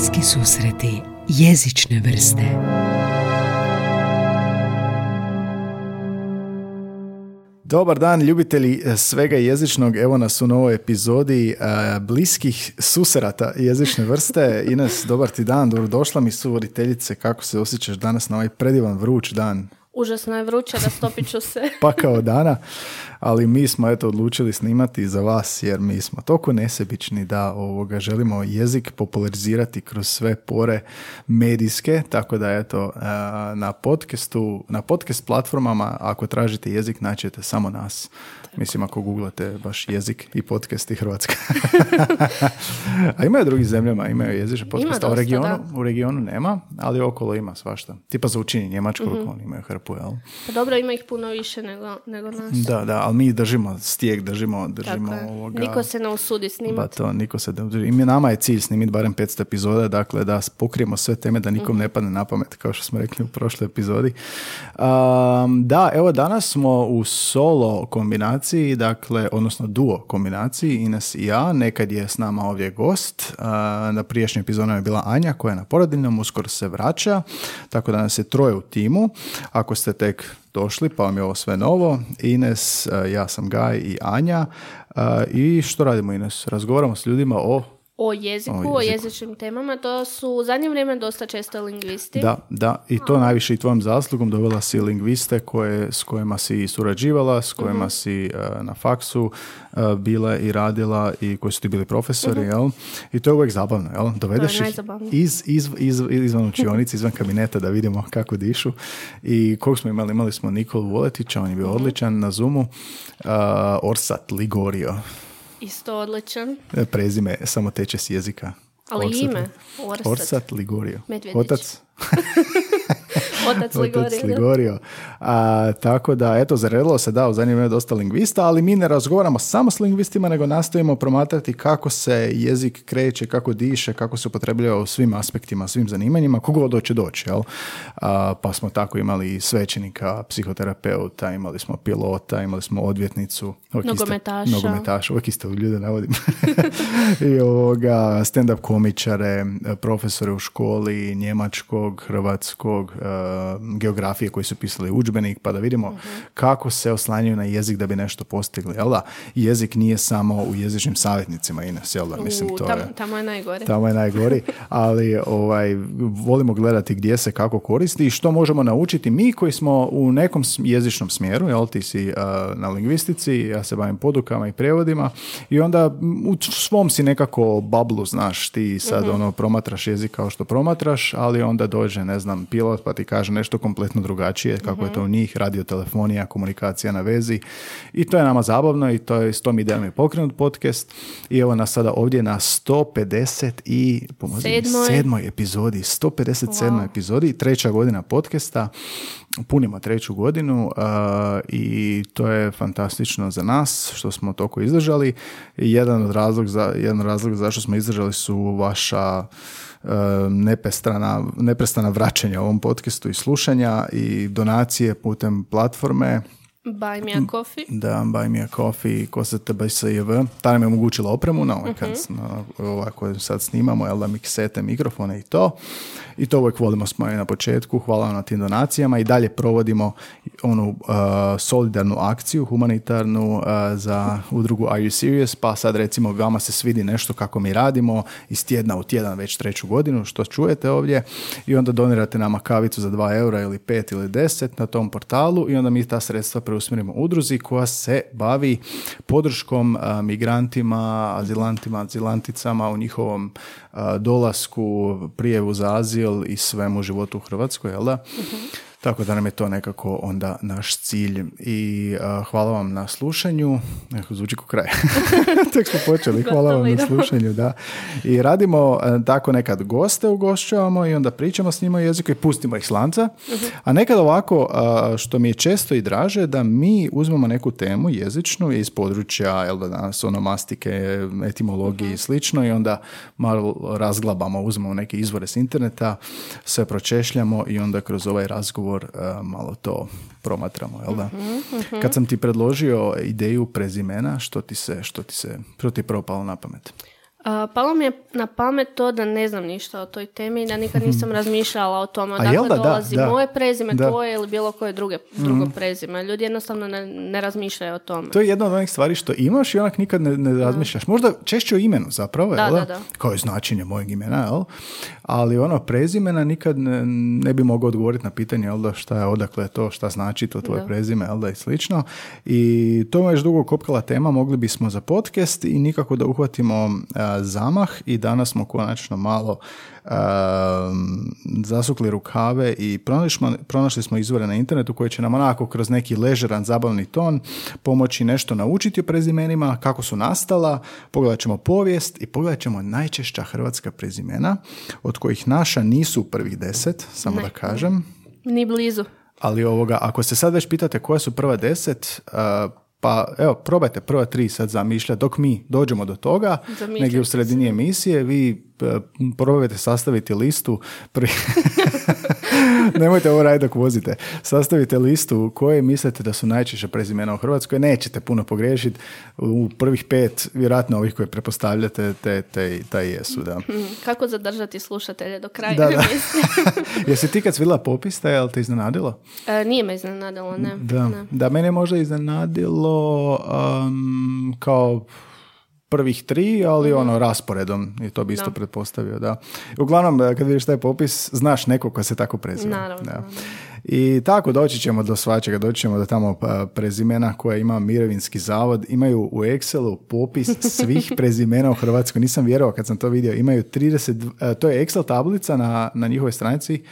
Bliski susreti jezične vrste Dobar dan, ljubitelji svega jezičnog. Evo nas u novoj epizodi uh, bliskih susreta jezične vrste. Ines, dobar ti dan, dobrodošla mi su voditeljice. Kako se osjećaš danas na ovaj predivan vruć dan? Užasno je vruće, stopit ću se. pa kao dana, ali mi smo eto odlučili snimati za vas jer mi smo toliko nesebični da ovoga želimo jezik popularizirati kroz sve pore medijske, tako da eto na podcastu, na podcast platformama ako tražite jezik naćete samo nas. Mislim, ako googlate baš jezik i podcast i Hrvatska. a imaju drugi zemljama, imaju jezične podcast, a u regionu, u regionu nema, ali okolo ima svašta. Tipa za učinje Njemačku, mm oni imaju hrpu, jel? Pa dobro, ima ih puno više nego, nego nas. Da, da, ali mi držimo stijek, držimo, držimo ovoga... Niko se ne usudi snimati. Pa to, niko se ne I nama je cilj snimiti barem 500 epizoda, dakle da pokrijemo sve teme da nikom mhm. ne padne na pamet, kao što smo rekli u prošloj epizodi. da, evo danas smo u solo kombinaciji kombinaciji, dakle, odnosno duo kombinaciji, Ines i ja. Nekad je s nama ovdje gost. Na prijašnjoj epizodama je bila Anja koja je na porodiljnom, uskoro se vraća, tako da nas je troje u timu. Ako ste tek došli, pa vam je ovo sve novo. Ines, ja sam Gaj i Anja. I što radimo Ines? Razgovaramo s ljudima o o jeziku, o, jezičnim temama, to su u zadnje vrijeme dosta često lingvisti. Da, da, i to najviše i tvojom zaslugom dovela si lingviste koje, s kojima si surađivala, s kojima uh si eh, na faksu uh, bila i radila i koji su ti bili profesori, uh jel? I to je uvijek zabavno, jel? Dovedeš ih iz, iz, iz, izvan učionice, izvan kabineta da vidimo kako dišu. I kog smo imali? Imali smo Nikolu Voletića, on je bio uh odličan na Zoomu. Orsat Ligorio Isto odličan. E, prezime samo teče s jezika. Ali Orsat, ime? Orsat, Orsat Ligorio. Otac? Otac Ligorio. A, tako da, eto, zaredilo se da, u zadnje dosta lingvista, ali mi ne razgovaramo samo s lingvistima, nego nastojimo promatrati kako se jezik kreće, kako diše, kako se upotrebljava u svim aspektima, svim zanimanjima, kogo doće doći, jel? A, pa smo tako imali svećenika, psihoterapeuta, imali smo pilota, imali smo odvjetnicu, nogometaša, nogometaša, uvijek isto ljude navodim, i ovoga, stand-up komičare, profesore u školi, njemačkog, hrvatskog, geografije koji su pisali udžbenik, pa da vidimo kako se oslanjaju na jezik da bi nešto postigli. Jel da? Jezik nije samo u jezičnim savjetnicima, Ines, jel da? Mislim, to tam, je, tamo je najgori. Tamo je najgori, ali ovaj, volimo gledati gdje se kako koristi i što možemo naučiti mi koji smo u nekom jezičnom smjeru, jel ti si na lingvistici, ja se bavim podukama i prevodima i onda u svom si nekako bablu, znaš, ti sad mhm. ono promatraš jezik kao što promatraš, ali onda dođe, ne znam, pilot pa ti kaže nešto kompletno drugačije, kako je to u njih, radiotelefonija, komunikacija na vezi i to je nama zabavno i to je s tom idejom je pokrenut podcast i evo nas sada ovdje na 150 i sedmoj epizodi, 157. Wow. epizodi, treća godina podcasta, punimo treću godinu uh, i to je fantastično za nas što smo toliko izdržali. Jedan od razloga, za, jedan od razloga zašto smo izdržali su vaša neprestana, neprestana vraćanja ovom podcastu i slušanja i donacije putem platforme Buy me a coffee. Da, buy me a coffee, kosete BSJV. Ta nam je omogućila opremu na ovaj, uh na ovaj sad snimamo, jel da miksete, mikrofone i to. I to uvijek volimo smo i na početku. Hvala vam na tim donacijama i dalje provodimo onu uh, solidarnu akciju, humanitarnu uh, za udrugu Are You Serious? Pa sad recimo vama se svidi nešto kako mi radimo iz tjedna u tjedan već treću godinu, što čujete ovdje i onda donirate nama kavicu za 2 eura ili 5 ili 10 na tom portalu i onda mi ta sredstva preusmjerimo udruzi koja se bavi podrškom migrantima, azilantima, azilanticama u njihovom dolasku, prijevu za azil i svemu životu u Hrvatskoj, jel da? Mhm. Tako da nam je to nekako onda naš cilj. I hvala vam na slušanju. Neko zvuči ko kraj. Tek smo počeli. Hvala vam na slušanju. Da. I radimo tako nekad goste ugošćavamo i onda pričamo s njima o jeziku i pustimo ih slanca. Mhm. A nekad ovako, što mi je često i draže, da mi uzmemo neku temu jezičnu iz područja, jel da danas onomastike, etimologije i mhm. slično i onda malo razglabamo, uzmemo neke izvore s interneta, sve pročešljamo i onda kroz ovaj razgovor razgovor e, malo to promatramo, jel da? Mhm, mhm. Kad sam ti predložio ideju prezimena, što ti se, što ti se, što ti je prvo palo na pamet? Uh, palo mi je na pamet to da ne znam ništa o toj temi i da nikad nisam razmišljala o tome. A Dakle, da, dolazi da. moje prezime, Da. tvoje ili bilo koje druge, drugo prezime. Ljudi jednostavno ne, ne razmišljaju o tome. To je jedna od onih stvari što imaš i onak nikad ne, ne razmišljaš. Možda češće o imenu zapravo, Da, jel? da, da. Kao je značenje mojeg imena, jel? Ali ono, prezimena nikad ne, ne bi mogao odgovoriti na pitanje, jel da, šta je, odakle je to, šta znači to tvoje Da. prezime, jel da, i slično. I to je već dugo kopkala tema, mogli bismo za podcast i nikako da uhvatimo a, zamah i danas smo konačno malo a, zasukli rukave i pronašli smo, pronašli smo izvore na internetu koji će nam onako kroz neki ležeran, zabavni ton pomoći nešto naučiti o prezimenima, kako su nastala, pogledat ćemo povijest i pogledat ćemo najčešća hrvatska prezimena, od kojih naša nisu prvih deset, samo Ne. da kažem. Ni blizu. Ali ovoga, ako se sad već pitate koja su prva deset, uh, pa evo, probajte prva tri sad zamišljati dok mi dođemo do toga, negdje u sredini emisije, vi probajte sastaviti listu prvi... Nemojte ovo raditi dok vozite. Sastavite listu koje mislite da su najčešće prezimena u Hrvatskoj. Nećete puno pogriješiti. U prvih pet, vjerojatno ovih koje prepostavljate, te, te, taj jesu, da. Mm, Kako zadržati slušatelje do kraja Da, da. Jesi ti kad si vidjela popis, taj, jel te iznenadilo? E, nije me iznenadilo, ne. Da, ne. da mene možda iznenadilo um, kao prvih tri, ali ono rasporedom i to bi isto Mhm. Da. pretpostavio, da. Uglavnom, eh, kad vidiš taj popis, znaš nekog ko se tako preziva. Naravno, Da. naravno. I tako doći ćemo do svačega, doći ćemo do tamo pa, prezimena koja ima mirovinski zavod, imaju u Excelu popis svih prezimena u Hrvatskoj. Nisam vjerovao kad sam to vidio. Imaju 30, eh, to je Excel tablica na, na njihovoj stranici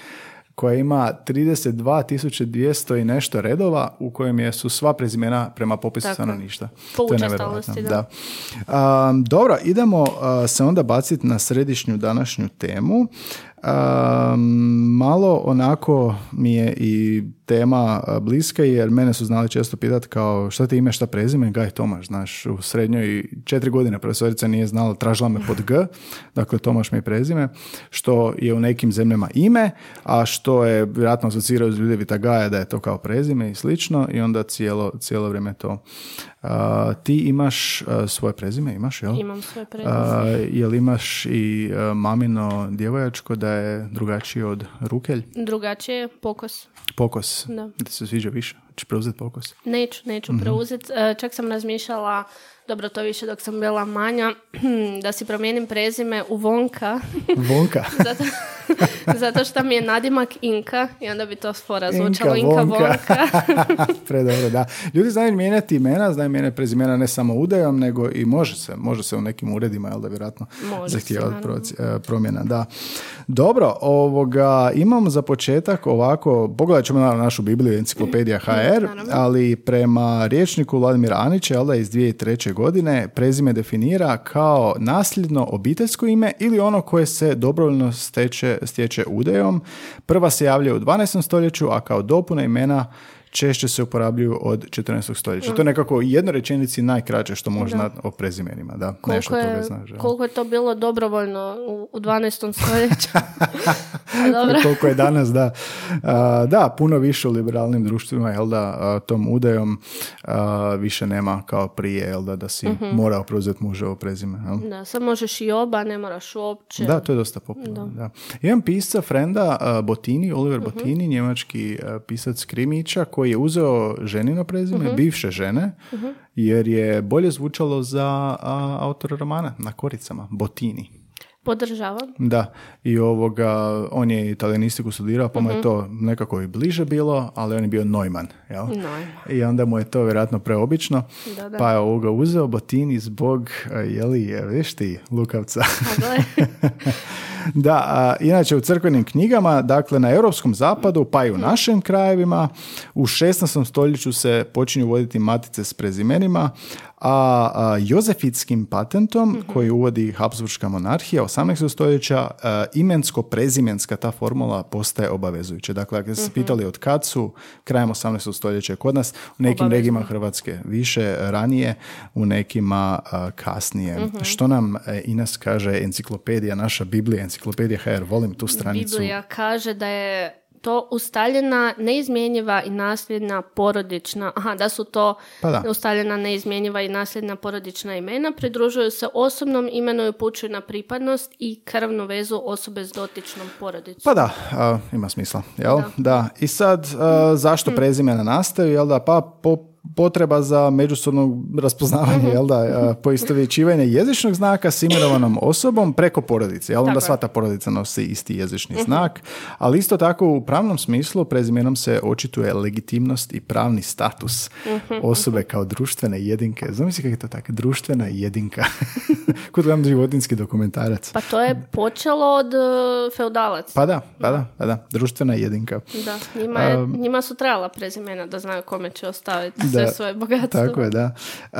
koja ima 32.200 i nešto redova u kojem je, su sva prezimena prema popisu stanovništva. To je nevjerojatno, da. da. Um, dobro, idemo uh, se onda baciti na središnju današnju temu. Um, malo onako mi je i tema bliska jer mene su znali često pitati kao šta ti ime, šta prezime, Gaj Tomaš, znaš, u srednjoj četiri godine profesorica nije znala, tražila me pod G, dakle Tomaš mi je prezime, što je u nekim zemljama ime, a što je vjerojatno asocirao iz Ljudevita Gaja da je to kao prezime i slično i onda cijelo, cijelo vrijeme to. Uh, ti imaš uh, svoje prezime, imaš, jel? Imam svoje prezime. A, jel imaš i uh, mamino djevojačko da je drugačije od rukelj? Drugačije je pokos. Pokos. Da. Ti se sviđa više? Češ preuzeti pokos? Neću, neću Mhm. preuzeti. E, Čak sam razmišljala, dobro to više dok sam bila manja, da si promijenim prezime u Vonka, Vonka. zato, zato što mi je nadimak Inka i onda bi to fora zvučalo Inka, Inka Vonka. Vonka. Predobro, da. Ljudi znaju mijenjati imena, znaju mijenjati prezimena ne samo udajom, nego i može se, može se u nekim uredima, jel da vjerojatno zahtijeva naravno. e, promjena, da. Dobro, ovoga, imamo za početak ovako, pogledat ćemo na našu Bibliju, enciklopedija HR, naravno. ali prema riječniku Vladimira Anića, jel da, iz 2003. godine, prezime definira kao nasljedno obiteljsko ime ili ono koje se dobrovoljno steče, stječe udajom. Prva se javlja u 12. stoljeću, a kao dopuna imena češće se uporabljuju od 14. stoljeća. To je nekako u jednoj rečenici najkraće što možeš znati o prezimenima. Da, nešto Koliko toga je, znaš. jel? koliko je to bilo dobrovoljno u, u 12. stoljeću. A dobro. koliko je danas, da. A, da, puno više u liberalnim društvima, jel da, a, tom udajom a, više nema kao prije, jel da, da si Mhm. morao preuzeti muževo prezime. Jel? Da, sad možeš i oba, ne moraš uopće. Da, to je dosta popularno. Da. Imam pisca, frenda Botini, Oliver Botini, njemački pisac krimića, koji je uzeo ženino prezime, bivše žene, jer je bolje zvučalo za a, autora romana na koricama, Botini. Podržavam. Da, i ovoga, on je italijanistiku studirao, pa mu Mhm. je to nekako i bliže bilo, ali on je bio Neumann, jel? Neumann. I onda mu je to vjerojatno preobično, Da, da. pa je ovoga uzeo Botini zbog, jeli, je, viš ti, Lukavca. Da, a, inače u crkvenim knjigama, dakle na europskom zapadu, pa i u našim krajevima, u 16. stoljeću se počinju voditi matice s prezimenima, a, a jozefitskim patentom koji uvodi Habsburgska monarhija 18. stoljeća a, imensko-prezimenska ta formula postaje obavezujuća. Dakle, ako ste se pitali od kad su, krajem 18. stoljeća je kod nas, u nekim Obavezno. regijima Hrvatske više ranije, u nekima a, kasnije. Što nam e, Ines kaže enciklopedija, naša Biblija, enciklopedija HR, volim tu stranicu. Biblija kaže da je to ustaljena, neizmjenjiva i nasljedna porodična, aha, da su to Pa da. ustaljena, neizmjenjiva i nasljedna porodična imena, pridružuju se osobnom imenu i upućuju na pripadnost i krvnu vezu osobe s dotičnom porodicom. Pa da, a, ima smisla, jel? Da. I sad, a, zašto prezimena nastaju, jel da? Pa po, potreba za međusobno raspoznavanje, jel da? a, Poistovjećivanje jezičnog znaka s imenovanom osobom preko porodice, jel? Onda je. sva ta porodica nosi isti jezični znak, ali isto tako u pravnom smislu prezimenom se očituje legitimnost i pravni status osobe kao društvene jedinke. Zamisli kako je to tako, društvena jedinka. Kod gledam životinski dokumentarac. Pa to je počelo od e, feudalaca. Pa da, pa da, pa da, društvena jedinka. Da, njima, je, njima su trebala prezimena da znaju kome će ostaviti sve Da, svoje bogatstvo. Tako je, da. Uh,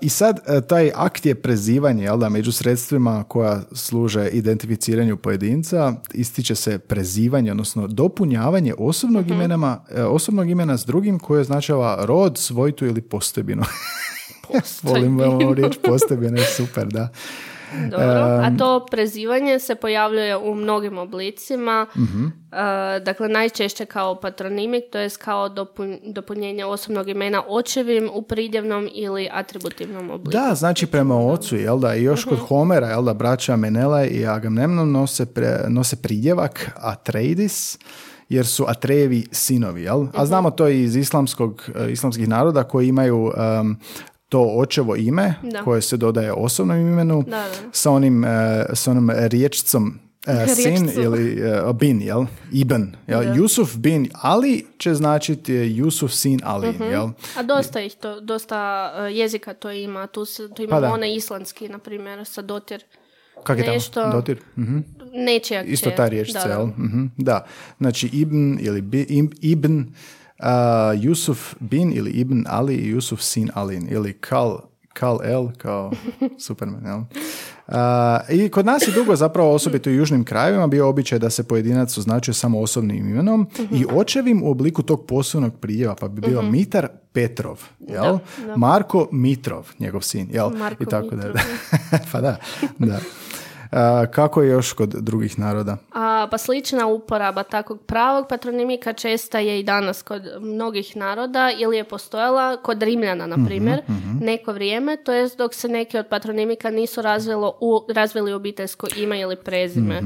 I sad uh, taj akt je prezivanje, jel da, među sredstvima koja služe identificiranju pojedinca, ističe se prezivanje, odnosno dopunjavanje osobnog, Mhm. imenama, uh, osobnog imena s drugim koje označava rod, svojtu ili postojbinu. Volim ovu riječ je super, da. Dobro, a to prezivanje se pojavljuje u mnogim oblicima, Mhm. e, dakle najčešće kao patronimik, to jest kao dopun- dopunjenje osobnog imena očevim u pridjevnom ili atributivnom obliku. Da, znači prema ocu, jel da, i još kod Homera, jel da, braća Menela i Agamemnon nose, pre, nose pridjevak Atreidis, jer su Atrejevi sinovi, jel? A znamo to iz islamskog, eh, islamskih naroda koji imaju em, to očevo ime Da. koje se dodaje osobnom imenu Da, da. sa onim, eh, sa onom riječcom eh, sin Riječcom. ili eh, bin, jel? Ibn, jel? Yusuf bin Ali će značiti Yusuf sin Ali, Mhm. jel? A dosta ih to, dosta e, jezika to ima, tu, se, tu imamo Pa onaj islandski, na primjer, sa dotir. Kak je tamo? Nešto- Dotir? Mhm. Nečija Isto ta riječica, da. jel? Mhm, Da. Znači Ibn ili bi, Ibn uh, Yusuf bin ili Ibn Ali i Yusuf sin Alin ili Kal Kal El kao Superman, jel? Uh, I kod nas je dugo zapravo osobito u južnim krajevima bio običaj da se pojedinac označuje samo osobnim imenom i očevim u obliku tog posebnog pridjeva, pa bi bio Mitar Petrov, jel? Marko Mitrov, njegov sin, jel? Marko I tako Mitrov. da. pa da, da. Kako je još kod drugih naroda? A, pa slična uporaba takvog pravog patronimika česta je i danas kod mnogih naroda ili je postojala kod Rimljana, na primjer, neko vrijeme, to jest dok se neki od patronimika nisu razvilo u, razvili obiteljsko ime ili prezime.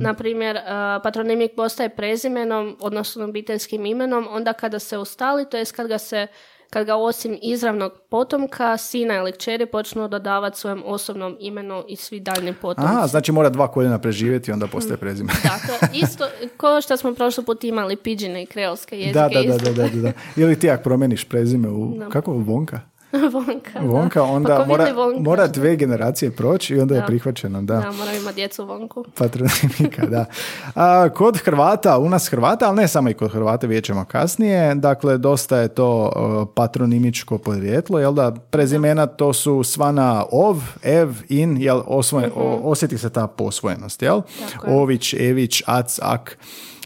Na primjer, a, patronimik postaje prezimenom, odnosno obiteljskim imenom, onda kada se ustali, to jest kad ga se kad ga osim izravnog potomka, sina ili kćeri počnu dodavati svojem osobnom imenu i svi daljni potomci. Aha, znači mora dva koljena preživjeti onda postaje prezime. Da, to isto ko što smo prošli put imali pidžine i kreolske jezike. da, da, da, da, da, da. Ili ti ako promeniš prezime u, kako, Vonka? Vonka, da. Vonka, Pa onda ko mora, Vonka? mora dve generacije proći i onda je Da. prihvaćeno, da. Da, moram imati djecu Vonku. Patronimika, da. A, kod Hrvata, u nas Hrvata, ali ne samo i kod Hrvata, vidjet ćemo kasnije, dakle, dosta je to patronimičko podrijetlo, jel da, prezimena to su sva na ov, ev, in, jel, osvoje, o- osjeti se ta posvojenost, jel? Tako je. Ović, ević, ac, ak,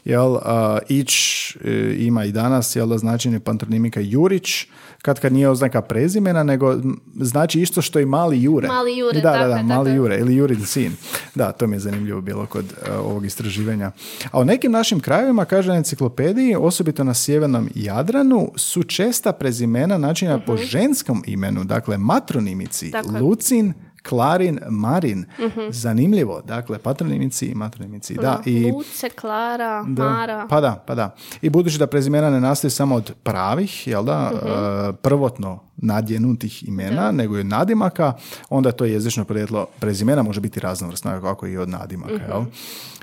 jel, uh, ić e, ima i danas, jel da, značenje patronimika Jurić, kad kad nije oznaka prezimena, nego znači isto što i mali Jure. Mali Jure, da, da, tako da, mali tako je. Jure ili Jurin sin. Da, to mi je zanimljivo bilo kod e, ovog istraživanja. A u nekim našim krajevima, kaže na enciklopediji, osobito na sjevernom Jadranu, su česta prezimena načinjena po ženskom imenu, dakle matronimici, Mhm. Tako. Lucin, Klarin, Marin. Zanimljivo, dakle patronimici i matronimici. Da, i Luce, Klara, da, Mara. Pa da, pa da. I budući da prezimena ne nastaju samo od pravih, jel da, Mhm. e, prvotno nadjenutih imena, nego i od nadimaka, onda to jezično podrijetlo prezimena može biti raznovrsno, kako i od nadimaka, Mhm. jel?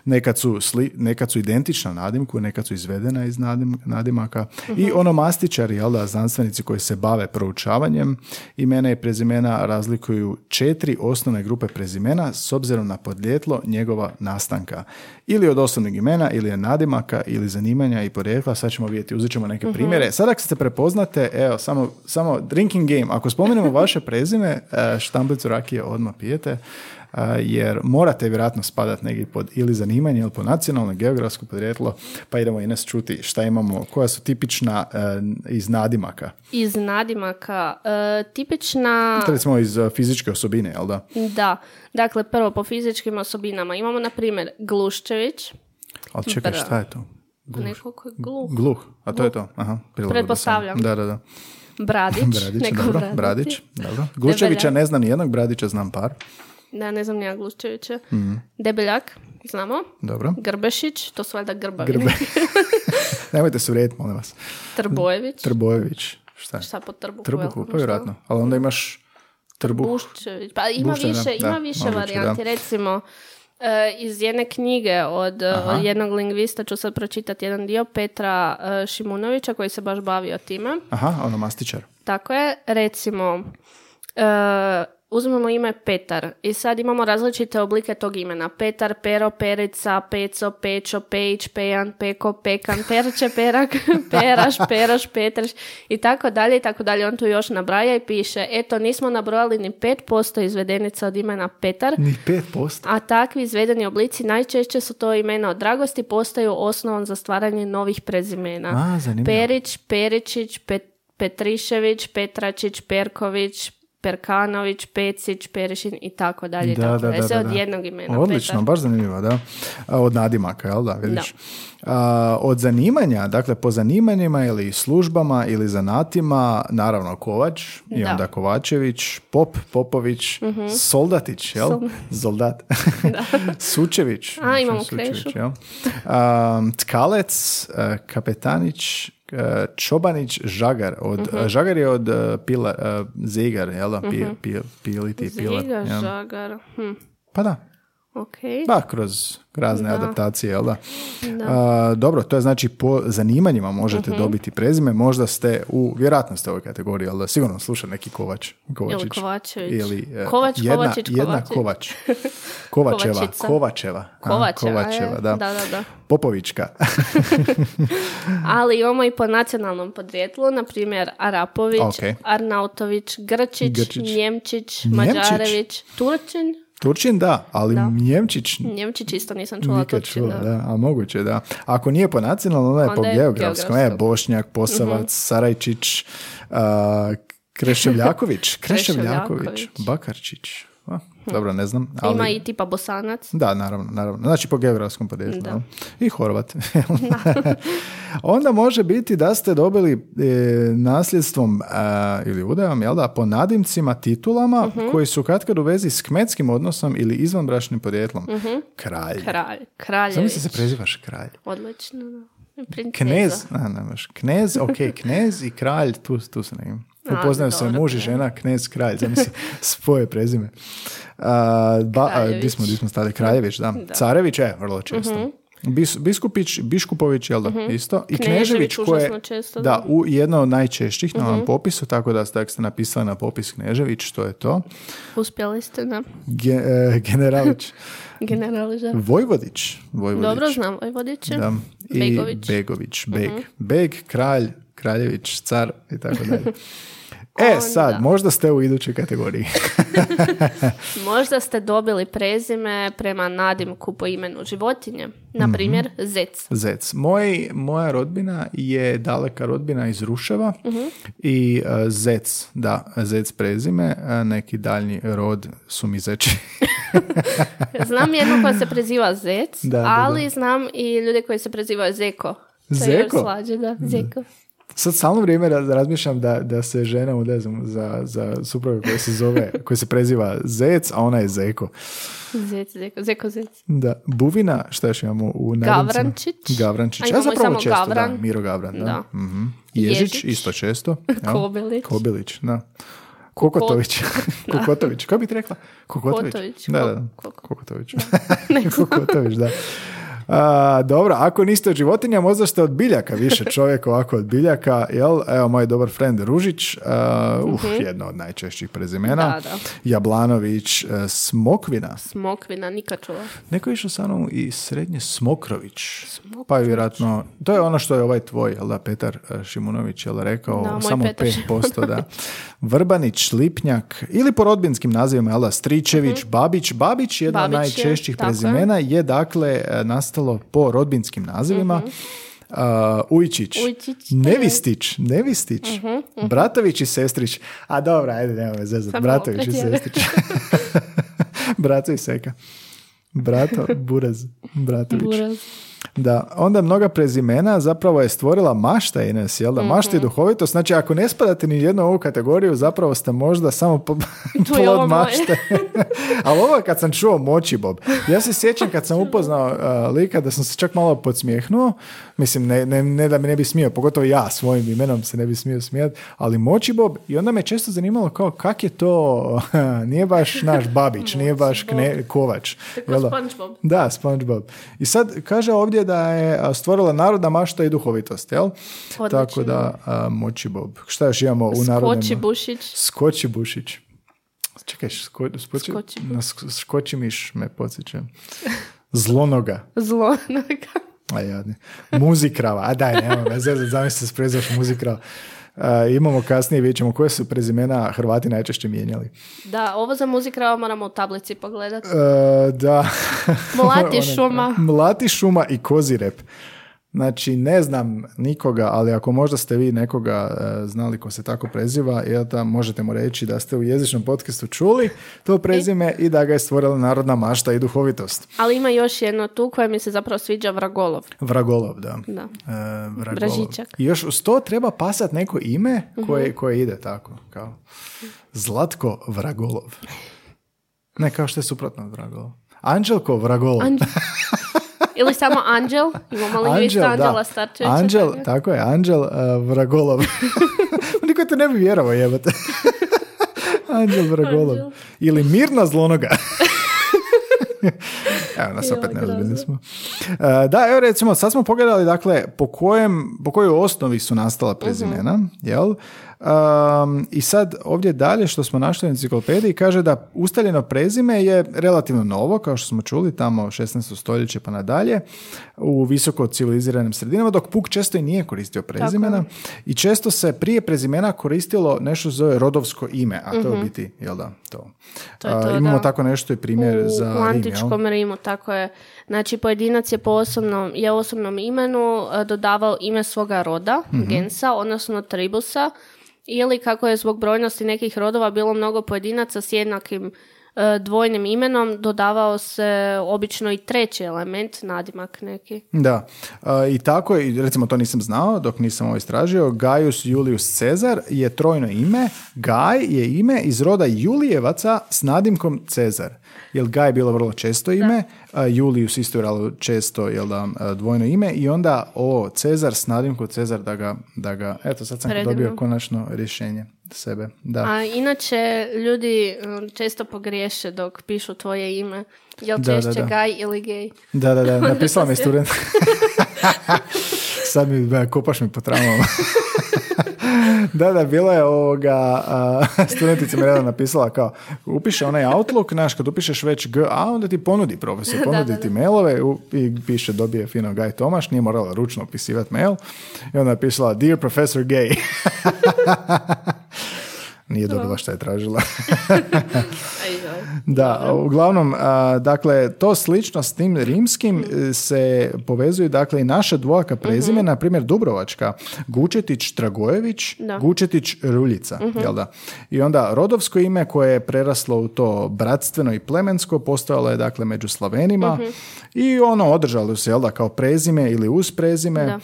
Nekad su, sli, nekad su identična nadimku, nekad su izvedena iz nadim, nadimaka. I Mhm. onomastičari, jel da, znanstvenici koji se bave proučavanjem imena i prezimena razlikuju četiri osnovne grupe prezimena s obzirom na podrijetlo njegova nastanka. Ili od osnovnog imena, ili od nadimaka, ili zanimanja i porijekla. Sad ćemo vidjeti, uzet ćemo neke primjere. Sad ako se prepoznate, evo, samo, samo drinking game. Ako spomenemo vaše prezime, e, štamblicu rakije odmah pijete, jer morate vjerojatno spadati negdje pod ili zanimanje ili po nacionalno, geografsko podrijetlo, pa idemo i nas čuti šta imamo, koja su tipična e, iz nadimaka. Iz nadimaka. E, tipična... To recimo iz e, fizičke osobine, jel da? Da. Dakle, prvo po fizičkim osobinama. Imamo, na primjer, Gluščević. Ali čekaj, Bra. šta je to? Neko ko je gluh. Gluh, a to je to. Aha, Pretpostavljam. Da, da, da. Bradić. Bradić, neko dobro. Bradić. Dobro. Glučevića ne znam ni jednog, Bradića znam par. Da, ne znam nija Gluščevića. Mhm. Debeljak, znamo. Dobro. Grbešić, to su valjda grbavi. Grbe. Nemojte se uvrijediti, molim vas. Trbojević. Trbojević. Šta? Šta po trbuhu? Trbuhu, jel? pa vjerojatno. Ali onda imaš trbuh. Buščević. Pa ima Bušče, da, više, ima da, više moguće, varijanti. Recimo, e, iz jedne knjige od, e, od jednog lingvista ću sad pročitati jedan dio, Petra e, Šimunovića, koji se baš bavio time. Aha, ono mastičar. Tako je, recimo, e, uzmemo ime Petar i sad imamo različite oblike tog imena. Petar, Pero, Perica, Peco, Pečo, Pejić, Pejan, Peko, Pekan, Perče, Perak, Peraš, Peroš, Petrš i tako dalje i tako dalje. On tu još nabraja i piše, eto, nismo nabrojali ni 5% izvedenica od imena Petar, Ni 5%. a takvi izvedeni oblici najčešće su to imena od dragosti postaju osnovom za stvaranje novih prezimena. A, zanimljivo. Perić, Peričić, Pet- Petrišević, Petračić, Perković, Perkanović, Pecić, Perišin i tako dalje. Da, da, da, da, od da. jednog imena. Odlično, baš zanimljivo, da. Od nadimaka, jel da, vidiš? A, od zanimanja, dakle po zanimanjima ili službama ili zanatima, naravno Kovač i Da. Mhm. onda Kovačević, Pop, Popović, Soldatić, jel? Zoldat. Sučević. A, imamo Sučević, Krešu. Tkalec, a, Kapetanić, Čobanić, Žagar. Od, Mhm. Žagar je od a, pila, a, Zigar, jel da? Pi, pi, piliti, pilar. Ziga, jel? Žagar. Hm. Pa da, Ok. da, kroz razne Da. adaptacije, jel da? A, dobro, to je znači po zanimanjima možete Mhm. dobiti prezime, možda ste u, vjerojatno ste u ovoj kategoriji, jel da sigurno sluša neki Kovač, Kovačić. Ili Kovačević. Ili, e, Kovač, jedna, Kovačić, jedna. Kovač. Kovačeva, Kovačica. Kovačeva. a, Kovačeva, Kovačeva, je. da. Da, da, da. Popovička. Ali imamo i po nacionalnom podrijetlu, na primjer Arapović, Ok. Arnautović, Grčić, Grčić. Njemčić, Njemčić? Mađarević, Turčin. Turčin, da, ali Da. Njemčić Njemčić isto nisam čula Turčin. čula, da. da. A moguće, da. Ako nije po nacionalnom, onda je po je geografskom. E, geografskom. Bošnjak, Posavac, Sarajčić, a, Kreševljaković, Kreševljaković, Kreševljaković. Bakarčić. A, dobro, ne znam. Ali... Ima i tipa Bosanac. Da, naravno, naravno. Znači po geografskom podrijetlu. Da. I Horvat. Onda može biti da ste dobili e, nasljedstvom a, ili udajom, jel da, po nadimcima, titulama Mhm. koji su katkad u vezi s kmetskim odnosom ili izvanbračnim podrijetlom. Kralj. Kralj. Kraljević. Zamisli se prezivaš kralj. Odlično, da. Princeza. Knez, a, ne, knez, ok, knez i kralj, tu, tu se ne Upoznaju se muž i žena, knez, kralj, zamisli svoje prezime. A, ba, a, Kraljević. di smo, di smo stali? Kraljević, da. Da. Mhm. Carević je vrlo često. Bis, Biskupić, Biškupović, jel da, isto. I Knežević koje često, da, da. Mhm. u jedno od najčešćih na ovom popisu, tako da ste, ste napisali na popis Knežević, što je to? Uspjeli ste, da. Ge- e, generalić. Generaliža. Vojvodić. Vojvodić. Dobro znam, Vojvodiće. Da. I Begović. Begović. Beg. Mhm. Beg, kralj, kraljević, car i tako dalje. E, sad, možda ste u idućoj kategoriji. Možda ste dobili prezime prema nadimku po imenu životinje. Na primjer, zec. Zec. Moj, moja rodbina je daleka rodbina iz Ruševa Mhm. i e, Zec, da, Zec prezime, e, neki daljnji rod su mi zeči. Znam jednu koja se preziva zec, Da, da, ali da. znam i ljude koji se prezivaju zeko. To je Zeko? još slađe, da. Zeko. Sad stalno vrijeme raz- razmišljam da, da se žena udezam za, za supruga koja se zove, koja se preziva Zec, a ona je Zeko. Zec, zeko, zeko, zec. Da, Buvina, šta još imamo u nadimcima? Gavrančić. Gavrančić. A Ja zapravo samo često, Gavran. da, Miro Gavran, da. Da. Mhm. Ježić, Ježić. isto često. jel? Kobilić. Kobilić, da. Kokotović. Kokotović. Kako bi ti rekla? Kokotović. Kotović. Da, da, da. Ko- ko- Kokotović. Kokotović, da. A, dobro, ako niste od životinja, možda ste od biljaka više čovjek ovako od biljaka, jel? Evo, moj dobar friend Ružić, a, uf, jedno od najčešćih prezimena. Da, da. Jablanović, e, Smokvina. Smokvina, nikad čula. Neko je išao sa mnom i srednje Smokrović. Pa je vjerojatno, to je ono što je ovaj tvoj, jel da, Petar e, Šimunović, jel rekao, Da, samo Petar 5%, da. Vrbanić, Lipnjak, ili po rodbinskim nazivima, jel Stričević, Babić. Babić, jedno od je, najčešćih je. prezimena, je dakle e, nastalo po rodbinskim nazivima. Uh, Ujčić. Ujčić, Nevistić, Nevistić, Mhm, Bratović i Sestrić. A dobro, ajde, nemoj me zezat. Bratović i je. Sestrić. Brato i Seka. Brato, Buraz, Bratović. Buraz. Da, onda mnoga prezimena zapravo je stvorila mašta Ines, jel da? Mašta i duhovitost. Znači, ako ne spadate ni jednu ovu kategoriju, zapravo ste možda samo po, plod mašte. Ali ovo kad sam čuo moći Bob. Ja se sjećam kad sam upoznao uh, lika da sam se čak malo podsmijehnuo. Mislim, ne, ne, ne da mi ne bi smio, pogotovo ja svojim imenom se ne bi smio smijati, ali moći Bob. I onda me često zanimalo kao kak je to, nije baš naš babić, nije baš kne, kovač. Tako jel da? SpongeBob. Da, SpongeBob. I sad kaže ovdje da je stvorila narodna mašta i duhovitost, jel? Odlično. Tako da, a, moći Bob. Šta još imamo u narodnim? Skoči Bušić. Skoči Bušić. Čekaj, sko, spoči, Skoči na sk- skoči miš me podsjeća. Zlonoga. Zlo. A jadni. Muzikrava. A daj, nema zezat, zamisli se prezvaš muzikrava. Imamo kasnije, vidjet ćemo koje su prezimena Hrvati najčešće mijenjali. da, ovo za muzikrava moramo u tablici pogledati. E, da. Mlati šuma. Mlati šuma i kozirep. Znači, ne znam nikoga, ali ako možda ste vi nekoga e, znali ko se tako preziva, jel da možete mu reći da ste u jezičnom podcastu čuli to prezime i da ga je stvorila narodna mašta i duhovitost. Ali ima još jedno tu koje mi se zapravo sviđa Vragolov. Vragolov, da. Da. E, Vragolov. Vražićak. I još uz to treba pasat neko ime koje, Mhm. koje ide tako, kao Zlatko Vragolov. Ne, kao što je suprotno od Vragolov. Anđelko Vragolov. Anđ- Ili samo Anđel. Imamo lingvista Anđel, Anđela. Starčevića. Anđel, tako. tako je, Anđel uh, Vragolov. Niko te ne bi vjerovao, jebate. Anđel Vragolov. Anđel. Ili Mirna Zlonoga. Evo nas opet neozbiljni smo. Uh, da, evo recimo, sad smo pogledali dakle po kojem, po kojoj osnovi su nastala prezimena, jel? Um, I sad ovdje dalje što smo našli u enciklopediji kaže da ustaljeno prezime je relativno novo, kao što smo čuli tamo 16. stoljeće pa nadalje, u visoko civiliziranim sredinama, dok Puk često i nije koristio prezimena i često se prije prezimena koristilo nešto zove rodovsko ime, a to je u biti, jel da, to. Mhm. To je to, imamo da. tako nešto i primjer u, za u antičkom Rimu, tako je. Znači, pojedinac je po osobnom, je osobnom imenu e, dodavao ime svoga roda, Mhm. gensa, odnosno tribusa, ili kako je zbog brojnosti nekih rodova bilo mnogo pojedinaca s jednakim dvojnim imenom, dodavao se obično i treći element, nadimak neki. Da, A, i tako, i recimo to nisam znao dok nisam ovo istražio, Gaius Julius Cezar je trojno ime, Gaj je ime iz roda Julijevaca s nadimkom Cezar. Jer Gaj je bilo vrlo često ime, a Julius isto je često jel da, dvojno ime i onda ovo Cezar s nadimkom Cezar da ga, da ga eto sad sam Predivno. dobio konačno rješenje sebe. Da. A inače, ljudi um, često pogriješe dok pišu tvoje ime. Jel Da, da, češće da. gaj ili gej? Da, da, da, napisala mi student. Sad mi da, kopaš mi po tramama. da, da, bila je ovoga, a, studentica mi redom napisala kao, upiše onaj Outlook, znaš, kad upišeš već GA, onda ti ponudi profesor, ponudi da, da. ti mailove u- i piše, dobije fino Gaj Tomaš, nije morala ručno upisivati mail. I onda je pisala, dear professor gay. Nije dobila šta je tražila. Da, uglavnom, a, dakle, to slično s tim rimskim e, se povezuje, dakle, i naša dvojaka prezime, na primjer Dubrovačka, Gučetić Tragojević, Da. Gučetić Ruljica, jel da? I onda rodovsko ime koje je preraslo u to bratstveno i plemensko, postojalo je, dakle, među Slavenima i ono, održalo se, jel da, kao prezime ili uz prezime. Da.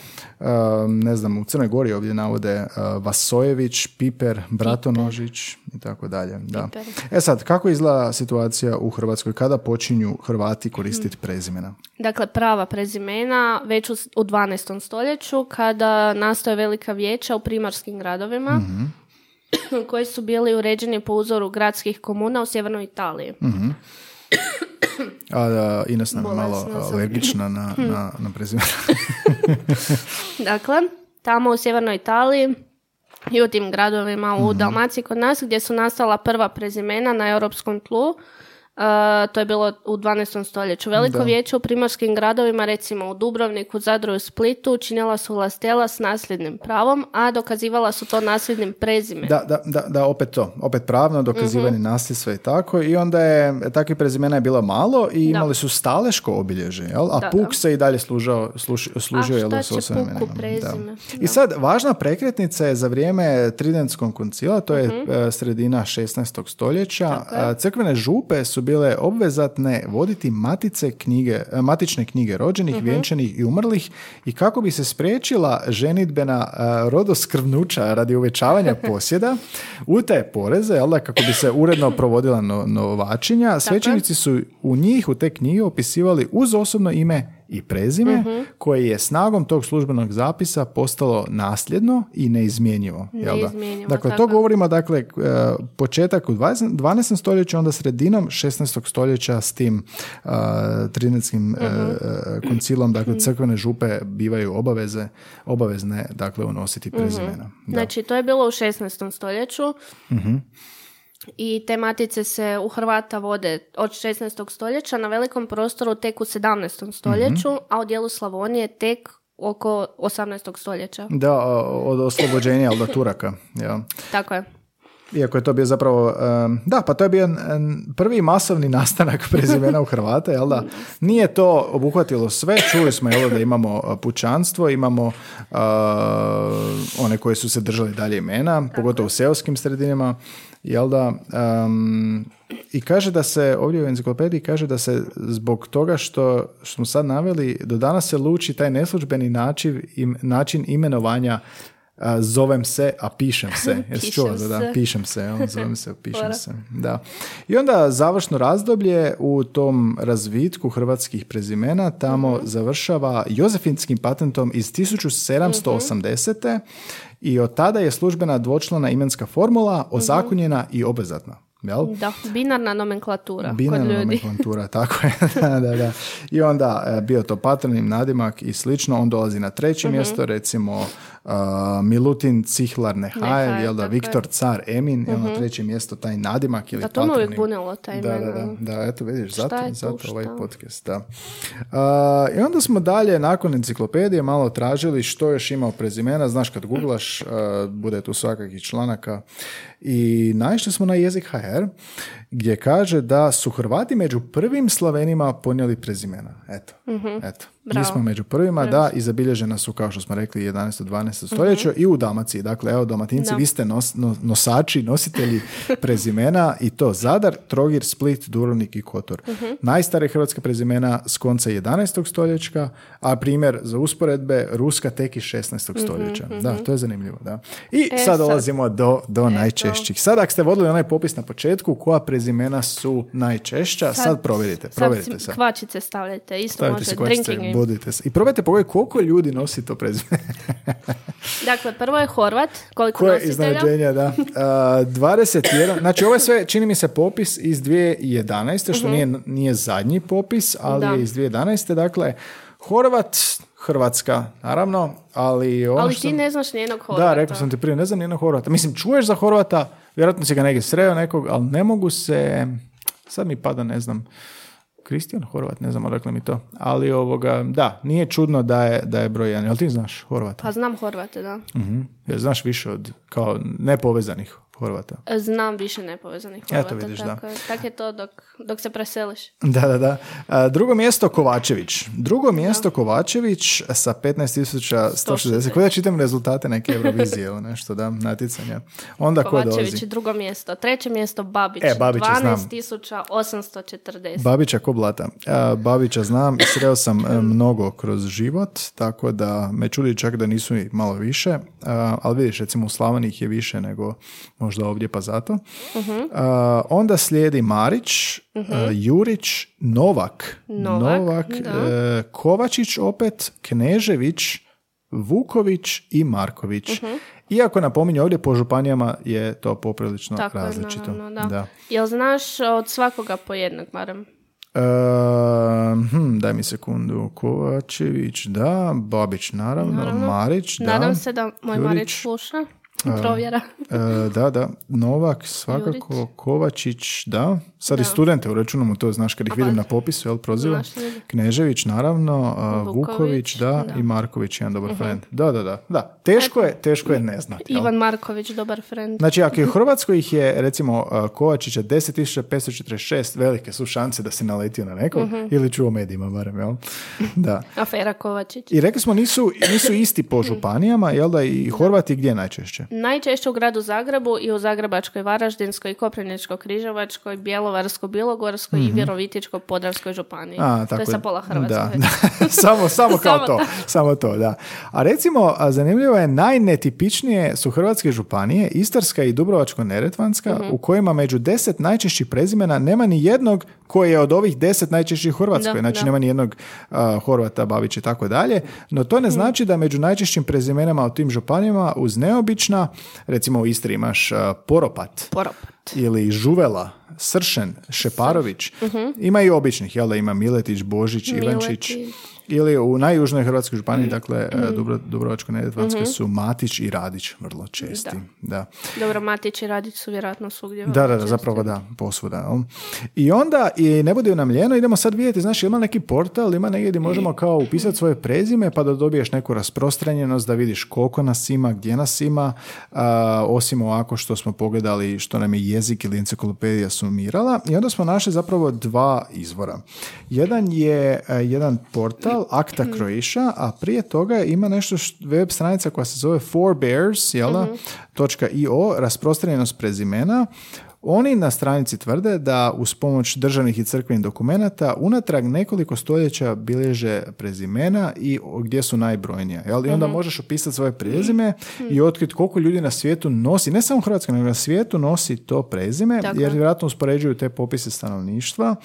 Ne znam, u Crnoj Gori ovdje navode a, Vasojević, Piper, Bratonožić i tako dalje. Da. E sad, kako izgleda situacija u Hrvatskoj kada počinju Hrvati koristiti prezimena? Dakle, prava prezimena već u, s- u 12. stoljeću kada nastoje velika vijeća u primarskim gradovima koji su bili uređeni po uzoru gradskih komuna u sjevernoj Italiji. A, da, Ines nam je malo alergična na, na, na prezimena. Dakle, tamo u sjevernoj Italiji i u tim gradovima u Dalmaciji kod nas gdje su nastala prva prezimena na europskom tlu, to je bilo u 12. stoljeću. Veliko Da. vijeće u primorskim gradovima, recimo u Dubrovniku, Zadru i Splitu, činila su vlastela s nasljednim pravom, a dokazivala su to nasljednim prezimenom. Da, da, da, da, opet to. Opet pravno, dokazivanje Mhm. nasljedstva i tako. I onda je, takvih prezimena je bilo malo i imali su staleško obilježje, jel? A Da, Puk da. se i dalje služao, služio, A jel, šta će Puku prezime? I sad, važna prekretnica je za vrijeme Tridentskog koncila, to je e, sredina 16. stoljeća. Crkvene župe su bile obvezatne voditi matice knjige, e, matične knjige rođenih, Mhm. vjenčanih i umrlih i kako bi se spriječila ženitbena e, rodoskrvnuća radi uvećavanja posjeda, utaje poreze, jel da, kako bi se uredno provodila no, novačinja, svećenici su u njih, u te knjige, opisivali uz osobno ime i prezime, Mhm. koje je snagom tog službenog zapisa postalo nasljedno i neizmjenjivo. jel da? Dakle, to tako je. govorimo, dakle, e, početak u 20 12. stoljeću, onda sredinom 16. stoljeća s tim uh, e, Mhm. e, koncilom, dakle, crkvene župe bivaju obaveze, obavezne, dakle, unositi prezimena. Da. Mhm. Znači, to je bilo u 16. stoljeću. I te matice se u Hrvata vode od 16. stoljeća na velikom prostoru tek u 17. stoljeću, a u dijelu Slavonije tek oko 18. stoljeća. Da, od oslobođenja, da Turaka. Ja. Tako je. Iako je to bio zapravo, da, pa to je bio prvi masovni nastanak prezimena u Hrvata, jel da? Nije to obuhvatilo sve, čuli smo, jel da, imamo pučanstvo, imamo a, one koji su se držali dalje imena, pogotovo u seoskim sredinama, jel da? em, I kaže da se, ovdje u enciklopediji kaže da se zbog toga što, smo sad naveli, do danas se luči taj neslužbeni način, im, način imenovanja zovem se, a pišem se. Jesi Pišem čuo za da? se. Pišem se, jel? zovem se, pišem se. Da. I onda završno razdoblje u tom razvitku hrvatskih prezimena tamo Mhm. završava Jozefinskim patentom iz 1780. I od tada je službena dvočlana imenska formula Mhm. ozakonjena i obvezatna. Jel? Da, binarna nomenklatura Binarna kod ljudi. nomenklatura, tako je. da, da, da. I onda e, bio to patronim nadimak i slično. On dolazi na treće Mhm. mjesto, recimo uh, Milutin Cihlar Nehajl, Nehajl, jel da, tako je. Viktor Car Emin, jel na treće mjesto taj nadimak ili Da, to patronim. bunilo, taj Da, da, da, da, eto vidiš, zato, je tu, zato ovaj podcast, da. Uh, I onda smo dalje, nakon enciklopedije, malo tražili što još ima prezimena, znaš kad googlaš, uh, bude tu svakakih članaka i naišli smo na jezik HR, gdje kaže da su Hrvati među prvim Slovenima ponijeli prezimena. Eto, eto. Mi Bravo. smo među prvima, da, i zabilježena su, kao što smo rekli, 11. 12. stoljeće i u Dalmaciji. Dakle, evo, Dalmatinci, Da. vi ste nos- no- nosači, nositelji prezimena i to Zadar, Trogir, Split, Dubrovnik i Kotor. Mhm. Najstarije hrvatske prezimena s konca 11. stoljeća, a primjer za usporedbe Ruska tek iz 16. stoljeća. Da, to je zanimljivo, da. I Mhm, E, sad dolazimo do, do najčešćih. Sad ako ste vodili onaj popis na početku, koja prezimena su najčešća, sad, provjerite, provjerite Sad sad. kvačice stavljajte, isto Stavite može si kvačice, budite se. I probajte pogledati koliko ljudi nosi to prezime. Dakle, prvo je Horvat, koliko Koje iznenađenja, da. A, 21, znači ovo je sve, čini mi se, popis iz 2011. što nije, nije zadnji popis, ali. Da. je iz 2011. Dakle, Horvat, Hrvatska, naravno, ali ono Ali što ti ne znaš nijednog Horvata. Da, rekao sam ti prije, ne znam nijednog Horvata. Mislim, čuješ za Horvata, vjerojatno si ga negdje sreo nekog, ali ne mogu se, sad mi pada, ne znam, Kristijan Horvat, ne znam odakle mi to. Ali ovoga, da, nije čudno da je, da je broj jedan. Jel ti znaš Horvata? Pa znam Horvate, da. Mhm. Jel znaš više od, kao, nepovezanih Horvata? Znam više nepovezanih Eto, Horvata. vidiš, da. tako, je. to dok, dok se preseliš. Da, da, da. A, drugo mjesto Kovačević. Drugo mjesto Kovačević sa 15.160. Kako da čitam rezultate neke Eurovizije ili nešto, da, natjecanja. Onda ko Kovačević dolazi? drugo mjesto. Treće mjesto Babić. E, Babića znam. 12.840. Babića ko blata. A, Babića znam i sreo sam e, mnogo kroz život, tako da me čudi čak da nisu i malo više, ali vidiš, recimo u Slavoniji ih je više nego možda ovdje pa zato. A, onda slijedi Marić, a, Jurić, Novak, Novak, da. e, Kovačić opet, Knežević, Vuković i Marković. Iako napominje ovdje po županijama je to poprilično Tako različito. naravno, da. Jel znaš od svakoga po jednog, barem? E, hm, daj mi sekundu. Kovačević, da. Babić, naravno. Marić, da. Nadam se da moj Jurić, Marić sluša. Provjera. e, da, da. Novak, svakako. Kovačić, da. Sad i studente uračunamo to, znaš, kad ih vidim na popisu, jel, prozivam. Knežević, naravno. a, Vuković, Vuković, da. da. Mhm. I Marković, jedan dobar friend. Da, da, da. Da, teško je, teško je ne znati. jel? Ivan Marković, dobar friend. Znači, ako je u Hrvatskoj ih je, recimo, Kovačića 10.546, velike su šanse da si naletio na nekog, Mhm. ili čuo medijima, barem, jel? Da. Afera Kovačić. I rekli smo, nisu, nisu isti po županijama, jel da, i Horvati gdje najčešće? Najčešće u gradu Zagrebu i u Zagrebačkoj, Varaždinskoj, Koprivničko-Križevačkoj, Bjelovarsko-Bilogorskoj i Virovitičko-Podravskoj županiji. A, to je tako sa pola Hrvatske. Da, samo, samo kao Samo to. to. Samo to, da. A recimo, zanimljivo je, najnetipičnije su hrvatske županije, Istarska i Dubrovačko-Neretvanska, Mhm. u kojima među deset najčešćih prezimena nema ni jednog koji je od ovih deset najčešćih u Hrvatskoj. Da, znači, da. nema ni jednog a, Horvata, Babić i tako dalje. No to Mhm. ne znači da među najčešćim prezimenama u tim županijama uz neobična, recimo u Istri imaš a, Poropat, Poropat. ili Žuvela, Sršen, Šeparović. Ima i običnih, jel da ima Miletić, Božić, Ivančić. Ili u najjužnoj Hrvatskoj županiji, dakle Dubro, Dubrovačko-neretvanskoj su Matić i Radić vrlo česti. Da. Dobro, Matić i Radić su vjerojatno svugdje. Da, da, da, zapravo da, posvuda. I onda, i ne bude nam ljeno, idemo sad vidjeti, znaš, ima neki portal, ima negdje gdje možemo kao upisati svoje prezime pa da dobiješ neku rasprostranjenost, da vidiš koliko nas ima, gdje nas ima, a, osim ovako što smo pogledali što nam je jezik ili enciklopedija sumirala. I onda smo našli zapravo dva izvora. Jedan je e, jedan portal, Akta Croatia, a prije toga ima nešto, št- web stranica koja se zove Forebears, jel da? .io, rasprostranjenost prezimena. Oni na stranici tvrde da uz pomoć državnih i crkvenih dokumenata unatrag nekoliko stoljeća bilježe prezimena i gdje su najbrojnija. Jel? I onda možeš opisati svoje prezime i otkriti koliko ljudi na svijetu nosi, ne samo u Hrvatskoj, nego na svijetu nosi to prezime, Tako jer je. vjerojatno uspoređuju te popise stanovništva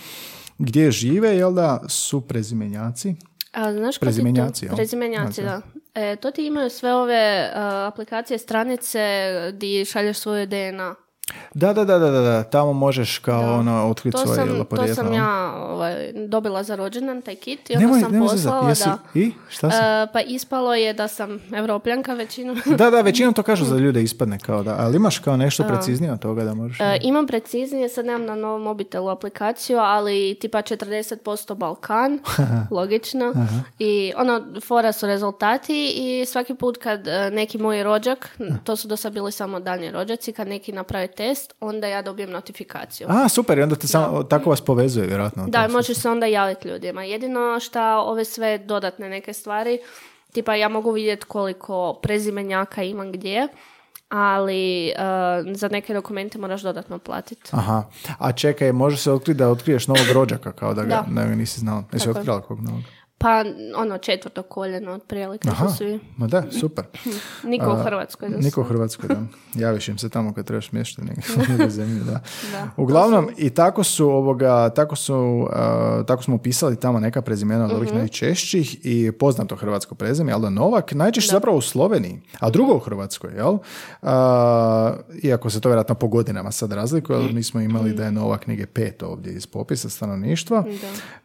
gdje žive, jel da, su prezimenjaci. A znaš Prezimenjaci, to? Prezimenjaci, da. E, to ti imaju sve ove a, aplikacije, stranice di šalješ svoje DNA. Da, da, da, da, da, tamo možeš kao Da. ono otkriti svoje sam, to sam ja ovaj, dobila za rođendan, taj kit, i onda Nemoj, sam nemoj poslala, da. jesi- I? Šta si? E, pa ispalo je da sam evropljanka većinom. Da, da, većinom to kažu za ljude ispadne kao da, ali imaš kao nešto preciznije od toga da možeš... E, imam preciznije, sad nemam na novom mobitelu aplikaciju, ali tipa 40% Balkan, logično. I ono, fora su rezultati i svaki put kad e, neki moj rođak, to su do sad bili samo daljnji rođaci, kad neki naprave test, onda ja dobijem notifikaciju. A, super, i onda te samo, tako vas povezuje, vjerojatno. Da, možeš se onda javiti ljudima. Jedino šta ove sve dodatne neke stvari, tipa ja mogu vidjeti koliko prezimenjaka imam gdje, ali e, za neke dokumente moraš dodatno platiti. Aha, a čekaj, može se otkriti da otkriješ novog rođaka, kao da ga, Da. da ga nisi znala. Jesi otkrila kog novog? Pa ono četvrto koljeno otprilike Aha, su svi. ma da, super. Niko u Hrvatskoj. Da Niko u. Hrvatskoj, da. Javiš im se tamo kad trebaš smještati negdje u zemlji, da. Da. Uglavnom, i tako su ovoga, tako su, uh, tako smo upisali tamo neka prezimena od ovih Mhm. najčešćih i poznato hrvatsko prezime, jel da Novak, najčešće zapravo u Sloveniji, a drugo u Hrvatskoj, jel? Uh, iako se to vjerojatno po godinama sad razlikuje, ali mi smo imali da je Novak knjige pet ovdje iz popisa stanovništva.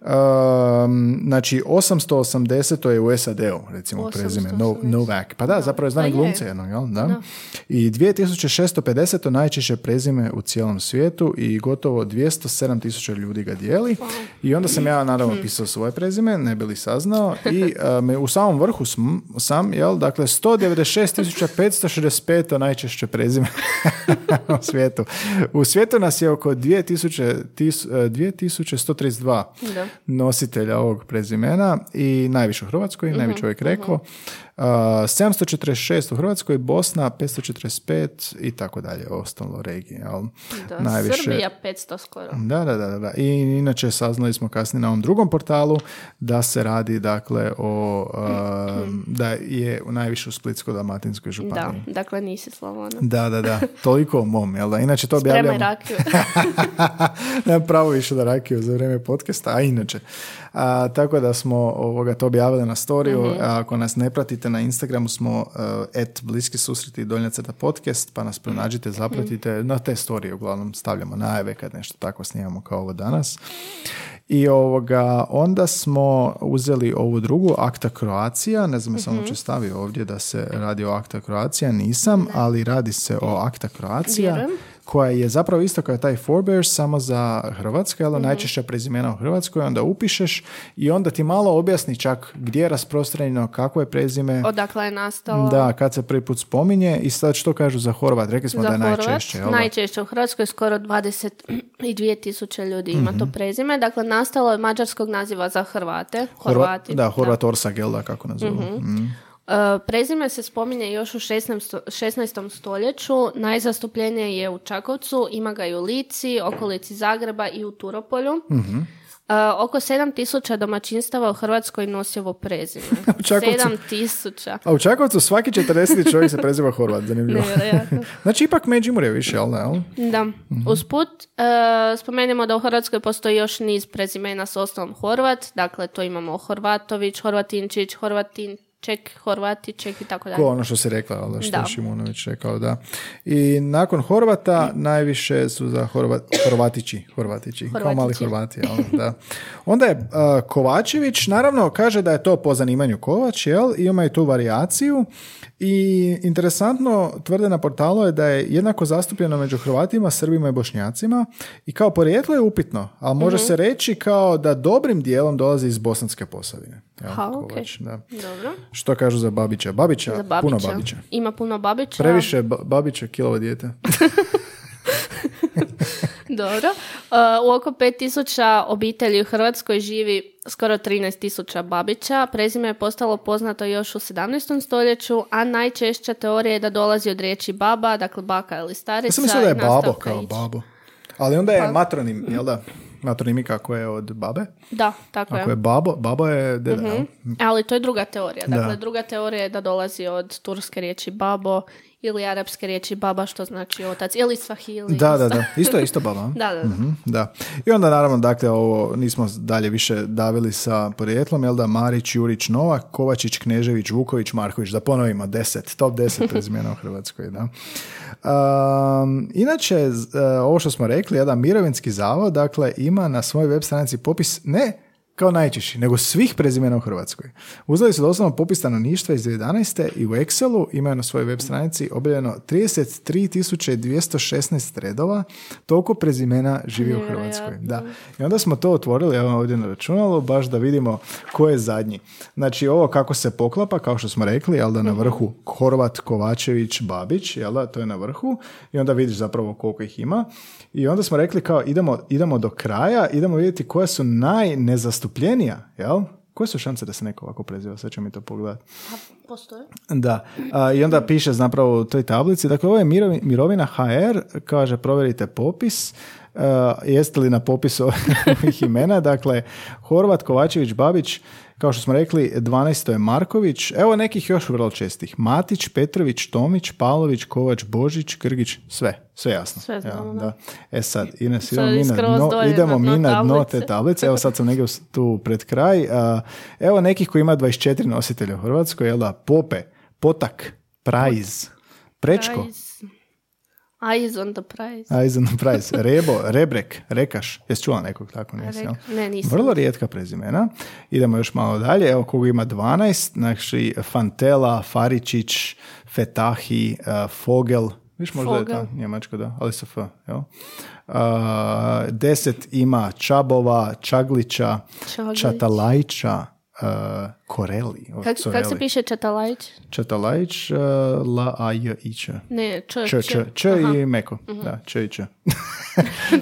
Um, znači, 880 to je u SAD-u, recimo prezime, no, 880. Novak. Pa da, zapravo je znani Pa glumce jednog, jel? Da. I 2650 to najčešće prezime u cijelom svijetu i gotovo 207 tisuća ljudi ga dijeli. I onda sam ja naravno pisao svoje prezime, ne bi li saznao. I me u samom vrhu sm, sam, jel, dakle 196.565 to najčešće prezime u svijetu. U svijetu nas je oko 2000, tis, e, 2132 Da. nositelja ovog prezimena i najviše u Hrvatskoj, najviše čovjek rekao. Uh, 746 u Hrvatskoj, Bosna 545 i tako dalje, ostalo regije. Da. Najviše, Srbija 500 skoro. da, da, da, da. I inače saznali smo kasnije na ovom drugom portalu da se radi dakle o uh, da je najviše u Splitsko-dalmatinskoj Da, županiji. dakle nisi Slavona. Da, da, da. Toliko o mom, jel da? Inače to Spremaj objavljamo... rakiju. Nemam pravo više da rakiju za vrijeme podcasta, a inače. A, tako da smo ovoga, to objavili na storiju. Mhm. A Ako nas ne pratite na Instagramu smo uh, at bliski susreti donja crta podcast, pa nas pronađite, zapratite. Na te storije uglavnom stavljamo najave kad nešto tako snimamo kao ovo danas. I ovoga, onda smo uzeli ovu drugu, Akta Kroacija, ne znam jesam Mhm. uopće stavio ovdje da se radi o Akta Kroacija, nisam, ali radi se o Akta Kroacija Vjerujem. Koja je zapravo isto kao taj Forebears samo za Hrvatske, ali najčešća prezimena u Hrvatskoj, onda upišeš i onda ti malo objasni čak gdje je rasprostranjeno, kako je prezime, Odakle je nastalo? da, kad se prvi put spominje i sad što kažu za Horvat, rekli smo Za da je Horvat, najčešće, jel da? najčešće u Hrvatskoj skoro 22 tisuće ljudi ima Mhm. to prezime. Dakle, nastalo je mađarskog naziva za Hrvate. Horva- Horvati. da, Horvat Orsag, jel da, kako nazovu. Mm. E, prezime se spominje još u 16. 16. stoljeću, najzastupljenije je u Čakovcu, ima ga i u Lici, okolici Zagreba i u Turopolju. Mhm. E, oko 7000 domaćinstava u Hrvatskoj nosi ovo prezime. U Čakovcu- 7000. A u Čakovcu svaki 40. čovjek se preziva Horvat, zanimljivo. Znači, ipak Međimurje više, jel da? Da. Mhm. Usput, e, spomenemo da u Hrvatskoj postoji još niz prezimena s osnovom Horvat. Dakle, to imamo Horvatović, Horvatinčić, Horvatinček, Horvatiček i tako dalje. Ko ono što si rekla, ali što Da. je Šimunović rekao, da. I nakon Horvata najviše su za Horva, Horvatići, Horvatići, kao mali Horvatići. Horvati, jel, da. Onda je uh, Kovačević, naravno, kaže da je to po zanimanju Kovač, jel, i ima i tu varijaciju i interesantno tvrde na portalu je da je jednako zastupljeno među Hrvatima, Srbima i Bošnjacima i kao porijeklo je upitno, ali može Mhm. se reći kao da dobrim dijelom dolazi iz Bosanske posavine. Jel, Ha, ok. Kovač, da. Dobro. Što kažu za Babića? Babića, Za Babića. puno Babića. Ima puno Babića. Previše ba- Babića kilovo dijete. Dobro. Uh, u oko 5000 obitelji u Hrvatskoj živi skoro 13.000 Babića. Prezime je postalo poznato još u 17. stoljeću, a najčešća teorija je da dolazi od riječi baba, dakle baka ili starica. Ja sam mislio da je babo kao babo. Ali onda je Pa- matronim, jel da? Matronimika koja je od babe. Da, tako Ako je. je babo, babo je deda, jel? Ali to je druga teorija. Dakle, Da. druga teorija je da dolazi od turske riječi babo ili arapske riječi baba, što znači otac, ili svahili. Da, da, da. Isto je isto baba. Da, da, da. Mhm, da. I onda naravno, dakle, ovo nismo dalje više davili sa porijeklom, jel da, Marić, Jurić, Novak, Kovačić, Knežević, Vuković, Marković, da ponovimo, deset, top deset prezimena u Hrvatskoj, da. Um, inače, e, ovo što smo rekli, jedan mirovinski zavod, dakle, ima na svojoj web stranici popis ne kao najčešći, nego svih prezimena u Hrvatskoj. Uzeli su doslovno popis stanovništva iz 2011. i u Excelu imaju na svojoj web stranici objavljeno 33.216 redova, toliko prezimena živi u Hrvatskoj. Da. I onda smo to otvorili, evo ovdje na računalu, baš da vidimo ko je zadnji. Znači ovo kako se poklapa, kao što smo rekli, jel da na vrhu Horvat, Kovačević, Babić, jel da, to je na vrhu i onda vidiš zapravo koliko ih ima. I onda smo rekli kao idemo, idemo do kraja, idemo vidjeti koja su najnezastupljenija, jel? Koje su šanse da se neko ovako preziva? Sad ćemo mi to pogledati. Postoje. Da, a, i onda piše zapravo u toj tablici, dakle ovo je mirovi- mirovina HR, kaže provjerite popis, a, jeste li na popisu ovih imena, dakle Horvat, Kovačević, Babić, kao što smo rekli, 12. je Marković, evo nekih još vrlo čestih, Matić, Petrović, Tomić, Pavlović, Kovač, Božić, Grgić, sve, sve jasno. Sve znamo, Evo, da. E sad, Ines, Sad idemo mi na dno, idemo mi na dno tablice. te tablice, evo sad sam negdje tu pred kraj, evo nekih koji ima 24 nositelja u Hrvatskoj, jel da, Pope, Potak, Prajz, Prečko. Eyes on the prize. Aizen Prajz, Rebo, Rebrek, Rekaš, jesi čula nekog tako nisi? Rek- Ne, nisam. Vrlo rijetka prezimena. Idemo još malo dalje. Evo koga ima 12. Znači Fantela, Faričić, Fetahi, uh, Fogel. Viš možda je Fogel. ta njemačko, da, ali sa F, jel? Uh, deset ima Čabova, Čaglića, Čaglić. Čatalajča, uh, Koreli. o, Kak, kak se piše Čatalajić? Čatalajč, uh, La A J I Č. Ne, č, Č, Č, Č i meko. Da, Č i Č.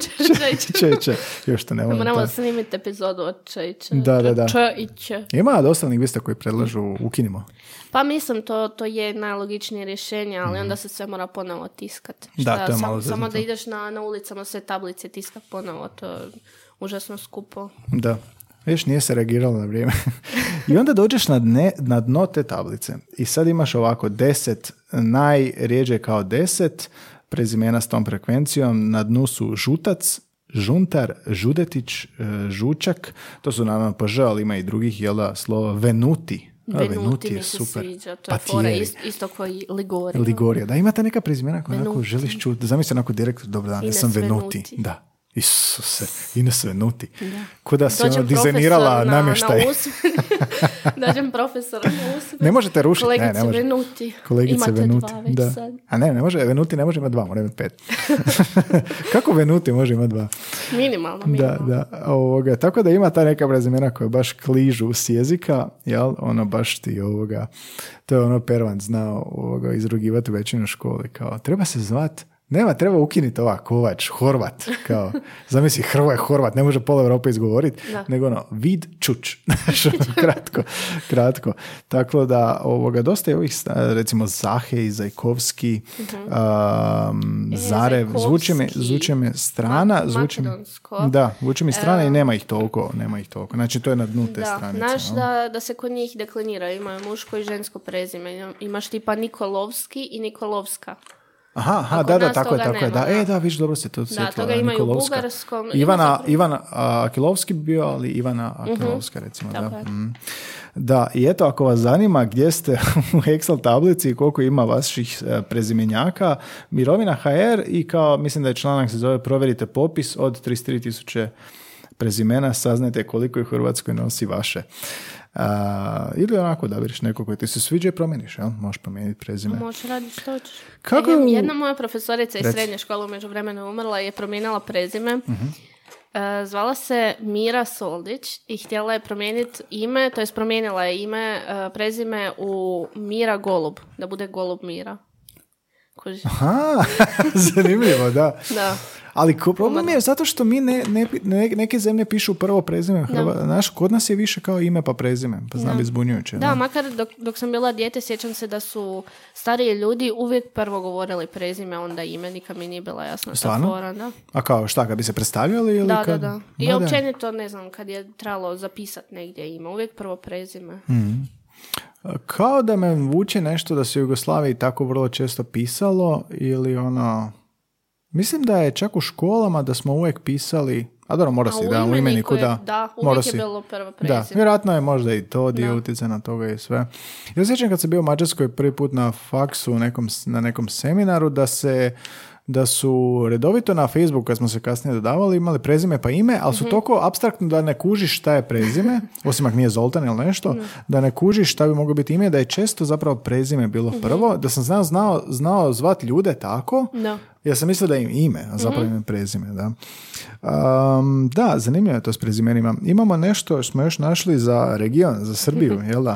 Č, i Č. Još to ne volim. Moramo snimiti epizodu od č i č. Da, da, da. Č i č. Ima dosta lingvista koji predlažu ukinimo. Pa mislim, to, to je najlogičnije rješenje, ali onda se sve mora ponovo tiskat. Mhm. Da, to je sam- malo Samo zeznuto. da ideš na, na ulicama sve tablice tiskat ponovo, to je užasno skupo. Da. Viš, nije se reagiralo na vrijeme. I onda dođeš na, dne, na dno te tablice. I sad imaš ovako deset, najrijeđe kao deset, prezimena s tom frekvencijom. Na dnu su Žutac, Žuntar, Žudetić, e, Žučak. To su naravno PŽ, ali ima i drugih, jel da, slova Venuti. A, Venuti mi se sviđa, to je fora isto koji Ligori. Ligorija. Da, imate neka prezimena koja onako Venuti. želiš čuti. Zamisli onako direktor, dobro dan, ja sam Venuti. Venuti. Da. Isuse, Ines Venuti. Ko da si ono dizajnirala na- namještaj. Na. Dođem profesor na. Ne možete rušiti. Kolegice ne, ne može. Venuti. Kolegice Imate Venuti. dva već da. sad. A ne, ne može, Venuti ne može imati dva, mora imati pet. Kako Venuti može imati dva? Minimalno, Da, minimalno. da. Ovoga, tako da ima ta neka prezimena koja baš kližu s jezika, jel? Ono baš ti ovoga, to je ono Pervan znao ovoga, izrugivati većinu školi, kao treba se zvat Nema, treba ukinuti ova Kovač, Horvat, kao, zamisli Hrvoje Horvat, ne može pola Europe izgovoriti, nego ono, vid čuč, ono, kratko, kratko. Tako da, ovoga, dosta je ovih, recimo, Zahe i Zajkovski, um, Zarev, zvuči mi, zvuči mi strana, zvuči mi, da, zvuči mi strana i nema ih toliko, nema ih toliko. Znači, to je na dnu te Da, stranice. znaš no? da, da se kod njih deklinira, imaju muško i žensko prezime. Imaš tipa Nikolovski i Nikolovska. Aha, aha da, da, tako je, tako je. nema, Da, da. e, da, viš, dobro se to sjetila. toga imaju u bugarskom. Ivana, Ivana Akilovski bi bio, ali Ivana Akilovska, recimo. Da. Tako je. Mm. da, i eto, ako vas zanima gdje ste u Excel tablici i koliko ima vaših e, prezimenjaka, mirovina HR i kao, mislim da je članak se zove provjerite popis od 33.000 prezimena, saznajte koliko ih u Hrvatskoj nosi vaše. A, ili onako da biriš neko koji ti se sviđa i promijeniš, jel? Možeš promijeniti prezime. Možeš raditi što hoćeš. Kako- Jedna, moja profesorica iz Reci. srednje škole u međuvremenu je umrla i je promijenila prezime. E, zvala se Mira Soldić i htjela je promijeniti ime, to jest promijenila je ime, prezime u Mira Golub, da bude Golub Mira. Kužiš? Aha, zanimljivo, da. Da. Ali ko, problem je zato što mi ne, ne, neke zemlje pišu prvo prezime. Hrva, znaš, kod nas je više kao ime pa prezime, pa zna biti zbunjujuće. Da, makar dok, dok sam bila dijete, sjećam se da su stariji ljudi uvijek prvo govorili prezime, onda ime, nikad mi nije bila jasna ta Stvarno? fora, da. A kao, šta, kad bi se predstavljali ili Da, kad... da, da. I da. općenito, ne znam, kad je trebalo zapisati negdje ime, uvijek prvo prezime. Hmm. Kao da me vuče nešto da se u Jugoslaviji tako vrlo često pisalo ili ono... Mislim da je čak u školama da smo uvijek pisali... A dobro, mora A si, u da, u imeniku, je- da. Da, mora je si. bilo prvo Da, prezime. vjerojatno je možda i to dio Da. utjecaja na toga i sve. Ja sjećam kad sam bio u Mađarskoj prvi put na faksu nekom, na nekom seminaru da se da su redovito na Facebooku, kad smo se kasnije dodavali, imali prezime pa ime, ali su Mhm. toliko abstraktno da ne kužiš šta je prezime, osim ako nije Zoltan ili nešto, da ne kužiš šta bi moglo biti ime, da je često zapravo prezime bilo Mhm. prvo, da sam znao, znao, znao zvat ljude tako, Da. Ja sam mislio da im ime, a zapravo im je prezime, da. Um, da, zanimljivo je to s prezimenima. Imamo nešto, smo još našli za region, za Srbiju, jel da?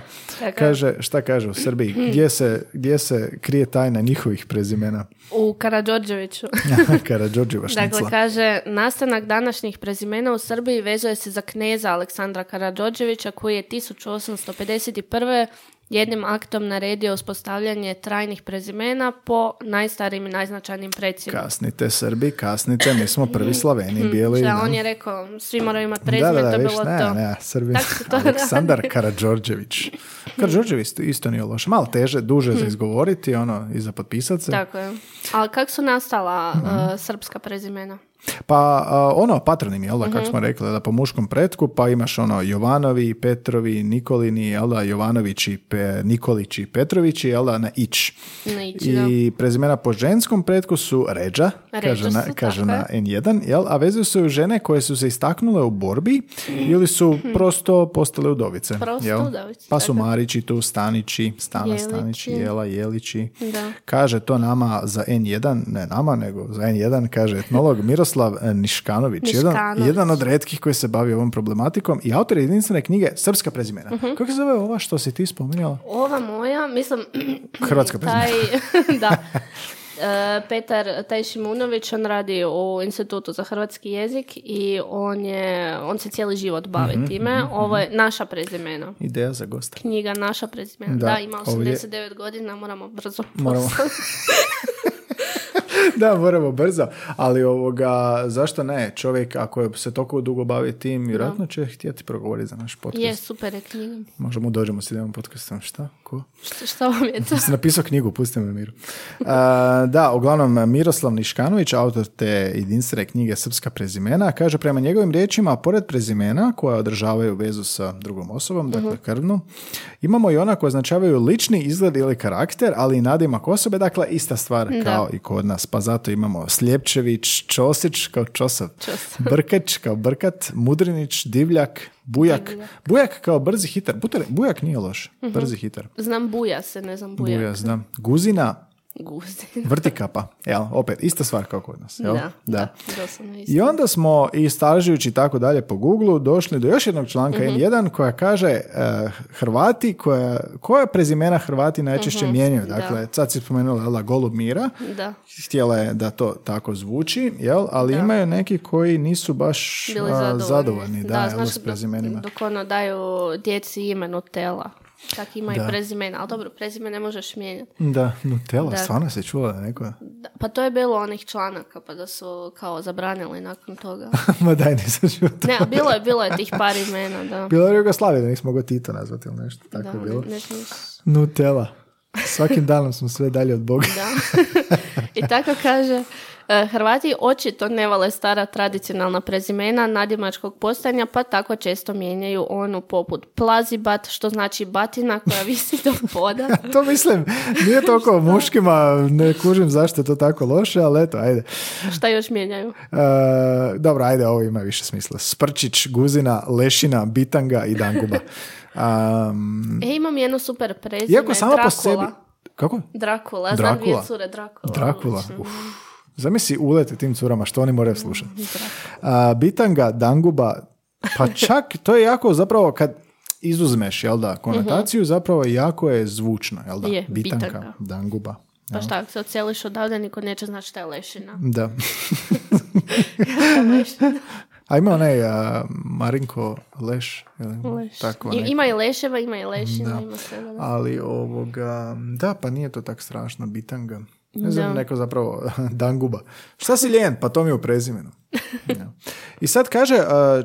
Kaže, šta kaže u Srbiji? Gdje se, gdje se krije tajna njihovih prezimena? U Karadžorđeviću. Karadžorđeva šnicla. Dakle, kaže, nastanak današnjih prezimena u Srbiji vezuje se za kneza Aleksandra Karadžorđevića koji je 1851. jednim aktom naredio uspostavljanje trajnih prezimena po najstarijim i najznačajnijim predsima. Kasnite Srbi, kasnite, mi smo prvi Slaveni, bijeli. Da, da. on je rekao, svi moraju imati Da, prezime, da, da, to je viš, bilo ne, to. ne, Srbi. To Aleksandar. Karadžorđević. Karadžorđević isto- isto nije loše. Malo teže, duže za izgovoriti, ono, i za potpisat se. Tako je. Ali kako su nastala Mhm. uh, srpska prezimena? Pa a, ono, patronim, jel da, Mhm. kako smo rekli, da po muškom pretku, pa imaš ono Jovanovi, Petrovi, Nikolini, jel da, Jovanovići, Pe, Nikolići, Petrovići, jel da, na ić. Na da. I prezimena po ženskom pretku su Ređa, Ređa kaže, na, su, kaže na N1, jel, a vezuju se u žene koje su se istaknule u borbi ili su prosto postale udovice. Prosto jel? udovice, Pa su. Marići tu, Stanići, Stana Jelići. Stanići, Jela Jelići. Da. Kaže to nama za N1, ne nama, nego za N1, kaže etnolog Miroslav eh, Niškanović, Jedan, jedan od retkih koji se bavi ovom problematikom i autor jedinstvene knjige Srpska prezimena. Mhm. Kako se zove ova što si ti spominjala? Ova moja, mislim... Hrvatska taj, da. E, Petar Tajšimunović, on radi u Institutu za hrvatski jezik i on, je, on se cijeli život bavi Mhm, time. Ovo je naša prezimena. Ideja za gosta. Knjiga Naša prezimena. Da, Da, ima ovdje- 89 godina, moramo brzo Moramo. da, moramo brzo, ali ovoga, zašto ne? Čovjek ako se toliko dugo bavi tim, vjerojatno će htjeti progovoriti za naš podcast. Je, super je knjiga. Možda mu dođemo s idemo podcastom. Šta? Ko? Šta, šta vam je to? Sam napisao knjigu, pusti me miru. A, da, uglavnom Miroslav Niškanović, autor te jedinstvene knjige Srpska prezimena, kaže prema njegovim riječima, pored prezimena koja održavaju vezu sa drugom osobom, dakle krvnu, imamo i ona koja označavaju lični izgled ili karakter, ali i nadimak osobe, dakle ista stvar kao i kod nas. Pa zato imamo Sljepčević, Čosić kao Čosav, Brkeć kao Brkat, Mudrinić, Divljak, Bujak. Bujak kao brzi hitar. Butar- Bujak nije loš, brzi hitar. Znam buja se, ne znam bujak. Bujas, da. Guzina, Guzin. Vrtikapa, jel? Opet, ista stvar kao kod nas, jel? Da, da, isto. I onda smo, istražujući i tako dalje po Google, došli do još jednog članka Mhm. N1 koja kaže eh, Hrvati, koja, koja prezimena Hrvati najčešće mijenjaju. Dakle, sad si spomenula jel, da, Golub Mira, Da, htjela je da to tako zvuči, jel? ali imaju neki koji nisu baš zadovoljni. zadovoljni da, jel, znaš, s prezimenima. Dok, dok ono daju djeci ime Nutella. Tak ima Da. i prezimena, ali dobro, prezime ne možeš mijenjati. Da, Nutella, Da. stvarno se čula neko... Da, pa to je bilo onih članaka, pa da su kao zabranili nakon toga. Ma daj, nisam čuo to. Ne, bilo je, bilo je tih par imena, da. Bilo je Jugoslavije da nismo mogao Tito nazvati ili nešto, tako Da, je bilo. ne, ne Nutella. Svakim danom smo sve dalje od Boga. Da. I tako kaže, e, Hrvati očito ne vole stara tradicionalna prezimena nadimačkog postojanja, pa tako često mijenjaju onu poput plazibat, što znači batina koja visi do poda. to mislim, nije toliko muškima, ne kužim zašto je to tako loše, ali eto, ajde. Šta još mijenjaju? E, dobro, ajde, ovo ima više smisla. Sprčić, Guzina, Lešina, Bitanga i Danguba. Um, E, imam jednu super prezime, iako sama Drakula. po sebi... Kako? Drakula, znam dvije cure Drakula. Drakula. Uf. Zamisli ulete tim curama, što oni moraju slušati. A, bitanga, Danguba, pa čak to je jako zapravo kad izuzmeš, jel da, konotaciju, zapravo jako je zvučno, jel da? Je, Bitanka, bitanga. Danguba. Pa šta, ako se odseliš odavde, niko neće znati šta je lešina. Da. A ima onaj a, Marinko Leš, ili Leš. tako I- ima i leševa, ima i lešina, ima. Da. Ali ovoga, da, pa nije to tak strašno, bitanga. Ne znam, Da. neko zapravo danguba. Šta si lijen? Pa to mi je u prezimenu. Ja. I sad kaže,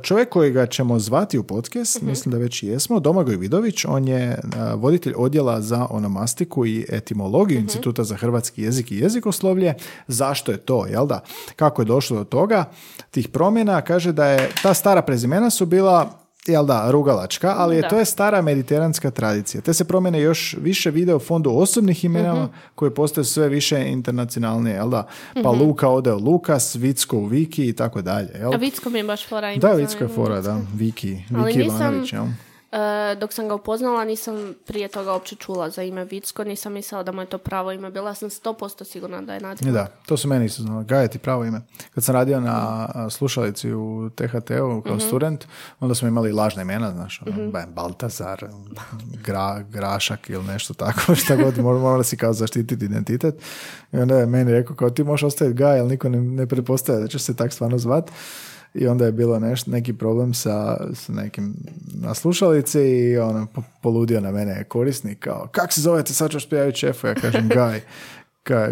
čovjek kojega ćemo zvati u podcast, Mhm. mislim da već i jesmo, Domagoj Vidović, on je voditelj odjela za onomastiku i etimologiju Mhm. Instituta za hrvatski jezik i jezikoslovlje. Zašto je to, jel da? Kako je došlo do toga, tih promjena? Kaže da je, ta stara prezimena su bila jel da, rugalačka, ali je, Da. to je stara mediteranska tradicija. Te se promjene još više vide u fondu osobnih imena Mhm. koje postaju sve više internacionalnije, jel da? Pa Luka ode u Lukas, Vicko u Viki i tako dalje, jel? A Vicko mi je baš fora Da, Vicko je fora, da, Viki, Ali Viki nisam- Ivanović, jel? E, dok sam ga upoznala, nisam prije toga uopće čula za ime Vicko, nisam mislila da mu je to pravo ime. Bila sam 100% sigurna da je nadimak. Da, to su meni isto znali. Gaja ti pravo ime. Kad sam radio na slušalici u THT-u kao Mhm. student, onda smo imali lažna imena, znaš, ono, ba- Baltazar, gra, Grašak ili nešto tako, šta god, mora, mora si kao zaštititi identitet. I onda je meni rekao, kao ti možeš ostaviti Gaja, ali niko ne, ne pretpostavlja da će se tak stvarno zvat. I onda je bilo neš, neki problem sa, sa nekim na slušalici i ono, po- poludio na mene korisnik, kao, kak se zovete, sad ću prijaviti šefu, ja kažem, Gaj.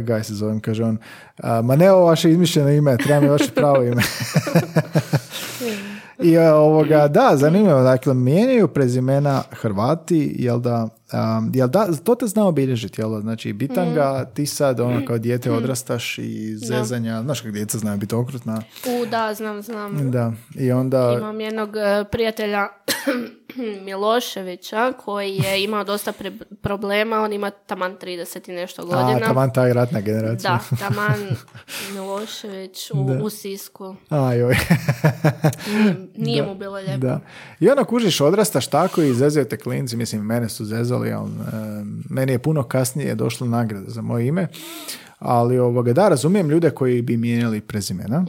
Gaj, se zovem, kaže on, "A, ma ne ovo vaše izmišljeno ime, treba mi vaše pravo ime. I a, ovoga, da, zanimljivo, dakle, mijenjaju prezimena Hrvati, jel da, um, jel da, to te zna obilježiti, jel da, znači, bitanga, ti sad, ono, kao dijete odrastaš i zezanja, znaš kako djeca znaju biti okrutna, U, da, znam, znam. da, i onda, Imam jednog e, prijatelja Miloševića koji je imao dosta pre- problema, on ima taman 30 i nešto a, godina. taman taj ratna generacija. Da, taman Milošević u, Da. u Sisku. A, joj. Nije, nije mu bilo lijepo. Da. I onda kužiš, odrastaš tako i zezaju te klinci, mislim, mene su zezali, ali e, meni je puno kasnije došla nagrada za moje ime, ali ovoga, da, razumijem ljude koji bi mijenjali prezimena.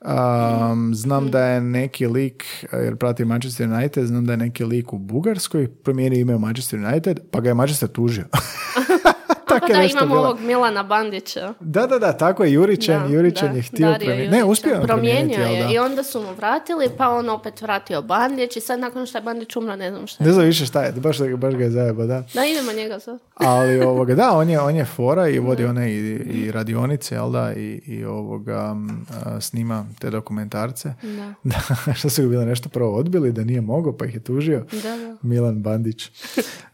Um, znam da je neki lik, jer pratim Manchester United, znam da je neki lik u Bugarskoj promijenio ime u Manchester United, pa ga je Manchester tužio. Tako da, imamo bilo. ovog Milana Bandića. Da, da, da, tako je Jurićan, Da, Jurićan da, je htio promijeniti. Ne, uspio je Promijenio je da? i onda su mu vratili, pa on opet vratio Bandić i sad nakon što je Bandić umro, ne znam šta je. Ne znam više šta je, baš, baš ga je zajeba, da. Da, idemo njega sad. Ali ovoga, da, on je, on je fora i vodi one i, i radionice, jel da, i, i ovoga, a, snima te dokumentarce. Da. Da, što su ga bilo nešto prvo odbili, da nije mogao, pa ih je tužio. Da, da. Milan Bandić.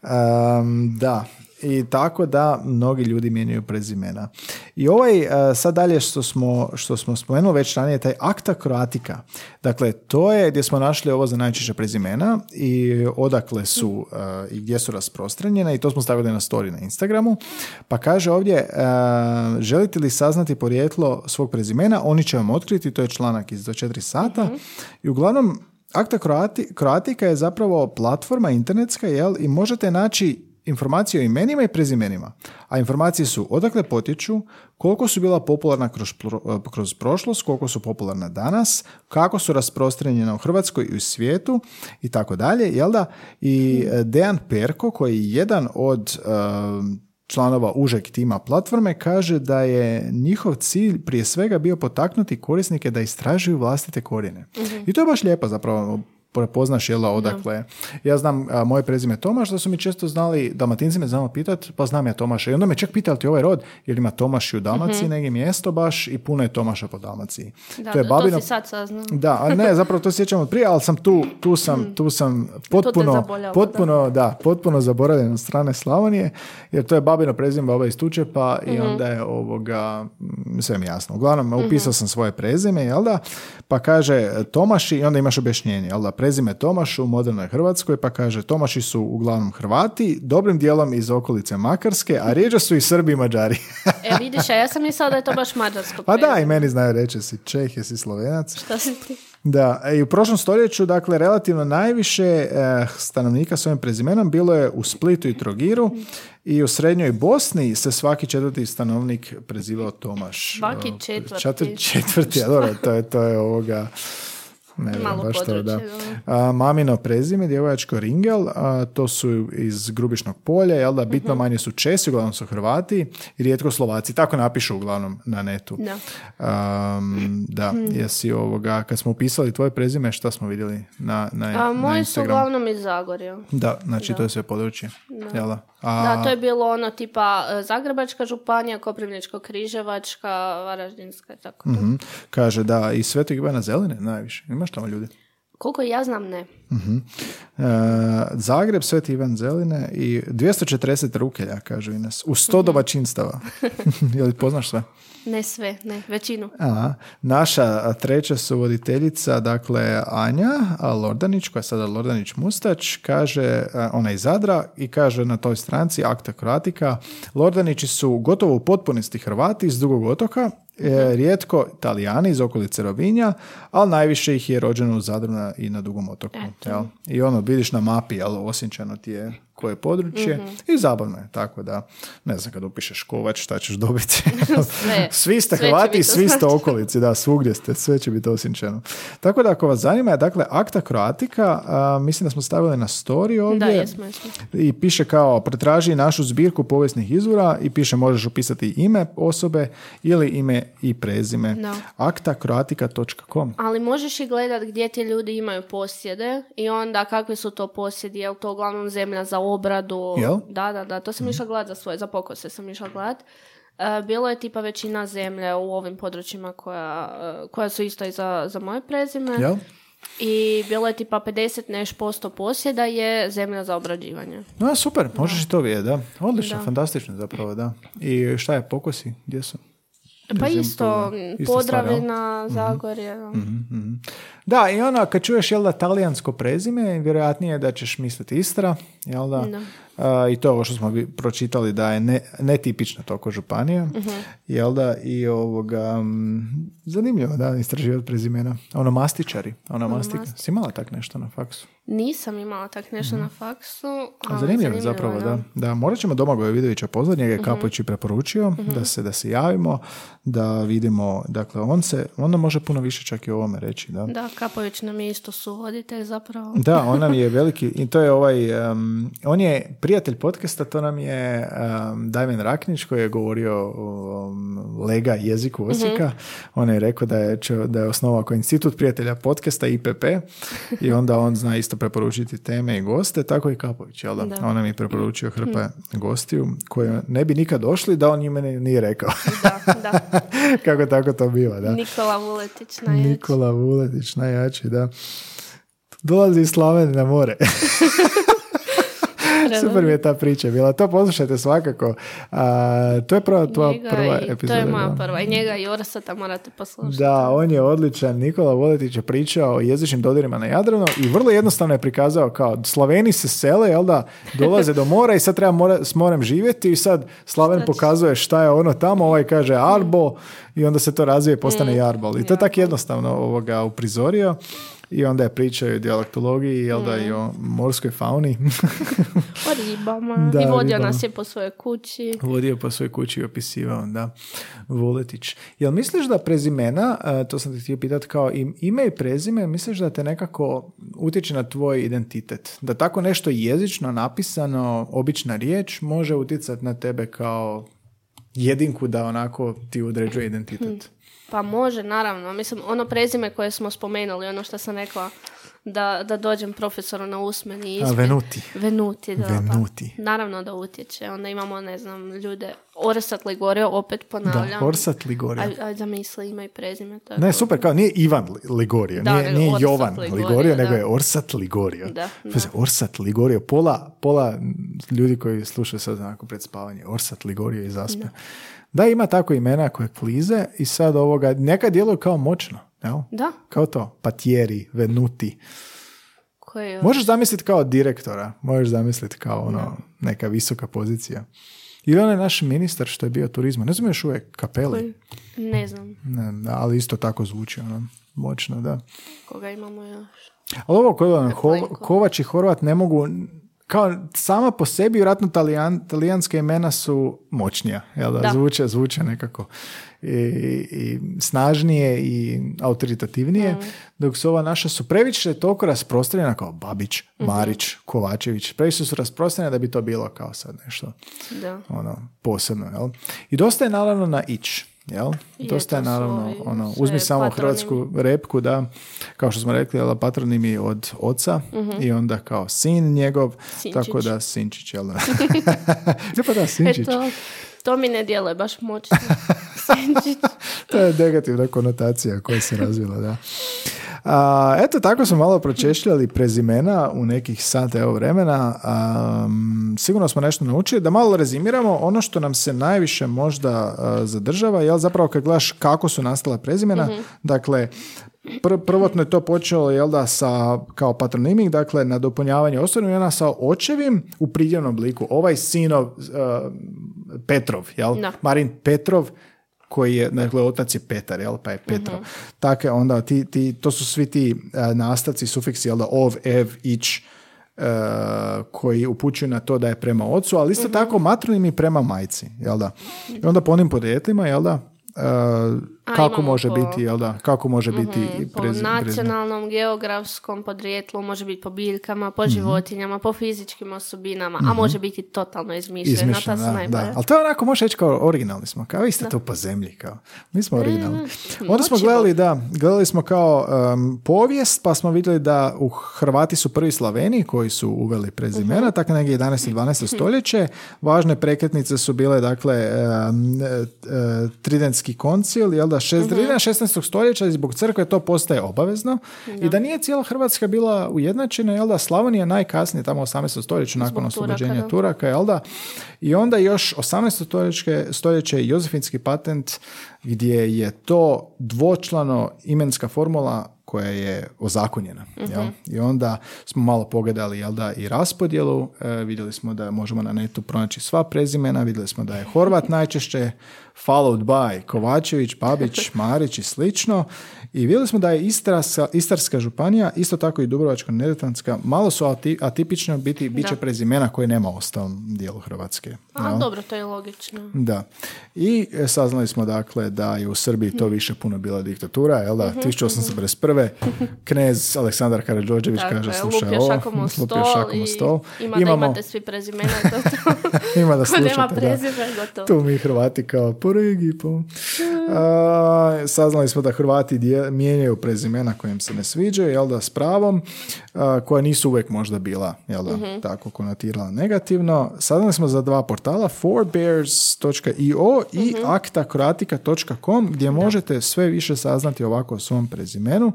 Um, da, i tako da mnogi ljudi mijenjaju prezimena. I ovaj, uh, sad dalje što smo, što smo spomenuli već ranije, taj akta kroatika. Dakle, to je gdje smo našli ovo za najčešća prezimena i odakle su uh, i gdje su rasprostranjena i to smo stavili na story na Instagramu. Pa kaže ovdje, uh, želite li saznati porijeklo svog prezimena, oni će vam otkriti, to je članak iz 24 sata. I uglavnom, Akta Kroati, Kroatika je zapravo platforma internetska, jel? I možete naći informacije o imenima i prezimenima, a informacije su odakle potječu, koliko su bila popularna kroz, pro- kroz prošlost, koliko su popularna danas, kako su rasprostranjena u Hrvatskoj i u svijetu i tako dalje, jel da? I e, Dejan Perko, koji je jedan od e, članova užeg tima platforme, kaže da je njihov cilj prije svega bio potaknuti korisnike da istražuju vlastite korijene. I to je baš lijepo zapravo prepoznaš jel da, odakle. Ja znam a, moje prezime Tomaš, da su mi često znali, dalmatinci me znamo pitat, pa znam ja Tomaša. I onda me čak pitali ti ovaj rod, jer ima Tomaš i u Dalmaciji, negdje mjesto baš i puno je Tomaša po Dalmaciji. Da, to je to babino... si sad saznao. Da, a ne, zapravo to sjećam od prije, ali sam tu, tu sam, tu sam potpuno, potpuno, da. potpuno zaboravljen od strane Slavonije, jer to je babino prezime baba iz Tučepa i onda je ovoga, mm, sve mi jasno. Uglavnom, upisao sam svoje prezime, jel da? Pa kaže Tomaši i onda imaš objašnjenje, jel da? Prezime Tomaš u modernoj Hrvatskoj, pa kaže Tomaši su uglavnom Hrvati, dobrim dijelom iz okolice Makarske, a rijeđe su i Srbi i Mađari. E, vidiš, a ja sam mislila da je to baš mađarsko pa da, i meni znaju reći si Čeh, jesi Slovenac. Šta si ti? Da, i u prošlom stoljeću, dakle, relativno najviše eh, stanovnika s ovim prezimenom bilo je u Splitu i Trogiru i u srednjoj Bosni se svaki četvrti stanovnik prezivao Tomaš. Svaki Eh, četvrti. četvr- četvrti, a dobro, to je, to je ovoga... Ne Malo baš to, područje, da. da. A, mamino prezime, djevojačko Ringel, a, to su iz Grubišnog polja, jel da, bitno Mhm. manje su Česi, uglavnom su Hrvati i rijetko Slovaci. Tako napišu uglavnom na netu. Da. Um, da, jesi ovoga, kad smo upisali tvoje prezime, šta smo vidjeli na, na, A na moji su uglavnom iz Zagorja. Da, znači to je sve područje. Jel da? A, Da, to je bilo ono tipa e, Zagrebačka županija, Koprivničko-križevačka, Varaždinska i tako. to. mhm. Kaže da, i Svetog Ivana Zeline najviše. Imaš tamo ljudi? Koliko ja znam, ne. E, Zagreb, Sveti Ivan Zeline i 240 rukelja, kažu i nas. U 100 domaćinstava. Jel poznaš sve? Ne sve, ne, većinu. Aha. Naša treća su voditeljica, dakle Anja Lordanić, koja je sada Lordanić Mustač, kaže, a, ona je iz Zadra i kaže na toj stranci Akta Kroatika, Lordanići su gotovo u potpunosti Hrvati iz drugog otoka, e, rijetko Italijani iz okolice Rovinja, ali najviše ih je rođeno u Zadru na- i na Dugom otoku. Jel? I ono, vidiš na mapi, jel, osjećano ti je koje područje i zabavno je, tako da, ne znam, kad upišeš Kovač, šta ćeš dobiti? Sve. svi ste Sve Hrvati i svi ste okolici, da, svugdje ste, sve će biti osinčeno. Tako da, ako vas zanima, dakle, Akta Kroatika, a, mislim da smo stavili na story ovdje. Da, jesmo, jesmo. I piše kao, pretraži našu zbirku povijesnih izvora i piše možeš upisati ime osobe ili ime i prezime. Da. aktakroatika.com Ali možeš i gledat gdje ti ljudi imaju posjede i onda kakvi su to posjedi, je li to uglavnom zemlja za obradu? Jel? Da, da, da, to sam išla gledat za svoje, za pokose sam išla gledat. E, bilo je tipa većina zemlje u ovim područjima koja, e, koja su isto i za, za moje prezime. Jel? I bilo je tipa 50 neš posto posjeda je zemlja za obrađivanje. No, super, možeš i to vidjeti, da. Odlično, Da. fantastično zapravo, da. I šta je pokosi? Gdje su? Pa isto? Podravina, Zagorje. da. Da, i ono, kad čuješ, jel da, talijansko prezime, vjerojatnije je da ćeš misliti Istra, jel da? Da. A, I to je ovo što smo pročitali da je ne, netipična toko županija, jel da? I ovoga, mm, zanimljivo, da, istraživati prezimena. Ono mastičari, ono mastika. Si imala tak nešto na faksu? Nisam imala tak nešto na faksu. A ali zanimljivo je zapravo, da. Da, morat ćemo Domagoja Vidovića pozvati, njega je i preporučio da, se, da se javimo, da vidimo, dakle, on se, on nam može puno više čak i o ovome reći, da. Da, Kapović nam je isto suvoditelj zapravo. Da, on nam je veliki, i to je ovaj, um, on je prijatelj podcasta, to nam je um, Dajmen Raknić koji je govorio o um, lega jeziku Osijeka. On je rekao da je, da je osnovao kao institut prijatelja podcasta IPP i onda on zna isto preporučiti teme i goste, tako i Kapović, jel da? Da. On nam je preporučio hrpa gostiju koji ne bi nikad došli da on njima ne- nije rekao. Da, da. Kako tako to biva, da. Nikola Vuletić najjači. Nikola Vuletić, najjači, da. Dolazi iz Slavene na more. Super mi je ta priča bila. To poslušajte svakako. A, to je prva tvoja prva i- epizoda. To je moja prva. I njega i Orsata morate poslušati. Da, on je odličan. Nikola Voletić je pričao o jezičnim dodirima na Jadranu i vrlo jednostavno je prikazao kao Slaveni se sele, jel da, dolaze do mora i sad treba mora, s morem živjeti i sad Slaven Šta pokazuje šta je ono tamo, ovaj kaže Arbo i onda se to razvije i postane Mm, Jarbol. I to je tako jednostavno ovoga uprizorio. I onda je pričaju o dijalektologiji, jel da, i o morskoj fauni. O ribama. Da, I vodio ribama. nas je po svojoj kući. Vodio po svojoj kući i opisivao, da. Vuletić. Jel misliš da prezimena, to sam te htio pitati, kao im, ime i prezime, misliš da te nekako utječe na tvoj identitet? Da tako nešto jezično napisano, obična riječ, može utjecati na tebe kao jedinku da onako ti određuje identitet? Pa može, naravno. Mislim, ono prezime koje smo spomenuli, ono što sam rekla, da, da dođem profesoru na usmeni ispit. Venuti. Venuti, da. Venuti. Pa, naravno da utječe. Onda imamo, ne znam, ljude, Orsat Ligorio, opet ponavljam. Da, Orsat Ligorio. Aj, aj zamisli, ima i prezime. Tako. Ne, super, kao nije Ivan Li- Ligorio, Da, nije, nije Jovan Ligorio, Ligorio, nego da. je Orsat Ligorio. Da, Pazi, Orsat Ligorio, pola, pola ljudi koji slušaju sad onako pred spavanje, Orsat Ligorio i zaspe. Da. Ima tako imena koje klize i sad ovoga, neka djeluju kao moćno, jel? Da, Kao to, Patieri, Venuti. koje... Možeš zamisliti kao direktora, možeš zamisliti kao ono, neka visoka pozicija. Ili onaj naš ministar što je bio turizma, ne znam još uvijek, kapeli. koji- Ne znam Ne, da, ali isto tako zvuči, ono, moćno, da. koga imamo još. Ali ovo kod ono. Kovač i Horvat ne mogu, kao sama po sebi vjerojatno talijan, talijanska imena su moćnija, jel da, Da. Zvuče, zvuče nekako i, i snažnije i autoritativnije, Mm. dok su ova naša su previše toliko rasprostranjena kao Babić, Mhm. Marić, Kovačević, previše su rasprostranjena da bi to bilo kao sad nešto Da. ono, posebno, jel? I dosta je naravno na ić, jel? Je, dosta je naravno, ovi ono, uzmi samo patronimi. hrvatsku repku, da, kao što smo rekli, jel, patronimi od oca i onda kao sin njegov. Sinčić. tako da Sinčić, jel da? Pa da, Sinčić. Eto, to mi ne djeluje baš moćno. To je negativna konotacija koja se razvila, da. A, eto, tako smo malo pročešljali prezimena u nekih sat evo vremena. Am, sigurno smo nešto naučili. Da malo rezimiramo, ono što nam se najviše možda a, zadržava, jel zapravo kad gledaš kako su nastala prezimena, dakle, pr- prvotno je to počelo, jel da, sa, kao patronimik, dakle, nadopunjavanje osobnog imena sa očevim u pridjevnom obliku. Ovaj sinov a, Petrov, jel? Da. Marin Petrov, koji je, dakle, otac je Petar, jel, pa je Petro. Tako je onda, ti, ti, to su svi ti e, nastavci, sufiksi, jel da, ov, ev, ić, e, koji upućuju na to da je prema ocu, ali isto tako matronimi prema majci, jel da. I onda po onim podrijetlima, jel da, e, kako može po- biti, jel da, kako može biti i Po prezi- prezime. nacionalnom, geografskom podrijetlu, može biti po biljkama, Mhm. po životinjama, po fizičkim osobinama, a može biti totalno izmišljeno. Izmišljeno, da, najbolje. da. Ali to je onako, može reći kao originalni smo, kao vi ste to po zemlji, kao. Mi smo originalni. Onda smo gledali, da, gledali smo kao um, povijest, pa smo vidjeli da u Hrvati su prvi Slaveni koji su uveli prezimena, tako negdje 11. i 12. stoljeće. Važne prekretnice su bile, dakle, um, e, e, Tridentski koncil, jel da, šest, 16. stoljeća i zbog crkve to postaje obavezno. I da nije cijela Hrvatska bila ujednačena, jel da, Slavonija najkasnije, tamo u 18. stoljeću, nakon Turaka, oslobođenja da. Turaka, jel da? I onda još 18. stoljeće, stoljeće je Jozefinski patent gdje je to dvočlano imenska formula koja je ozakonjena. Jel? I onda smo malo pogledali jel da, i raspodjelu, e, vidjeli smo da možemo na netu pronaći sva prezimena, vidjeli smo da je Horvat najčešće, followed by Kovačević, Babić, Marić i slično. I vidjeli smo da je Istarska, Istarska županija, isto tako i Dubrovačko-neretvanska, malo su ati- atipično biti, bit će prezimena koje nema u ostalom dijelu Hrvatske. A jel? dobro, to je logično. Da. I e, saznali smo dakle da je u Srbiji to više puno bila diktatura, jel da? 1851. knez Aleksandar Karađorđević Tako kaže slušaj lupio ovo, šakom u lupio stol šakom u i stol. ima da imate svi prezimena, to ima da Ko nema slušate, da. prezime, gotovo. Tu mi Hrvati kao po regiji, po... A, saznali smo da Hrvati dje- mijenjaju prezimena kojim se ne sviđaju, jel da, s pravom, a, koja nisu uvijek možda bila, jel da, Mhm. tako konotirala negativno. Saznali smo za dva portala, forbears.io i Mhm. actacroatica.com gdje možete sve više saznati ovako o svom prezimenu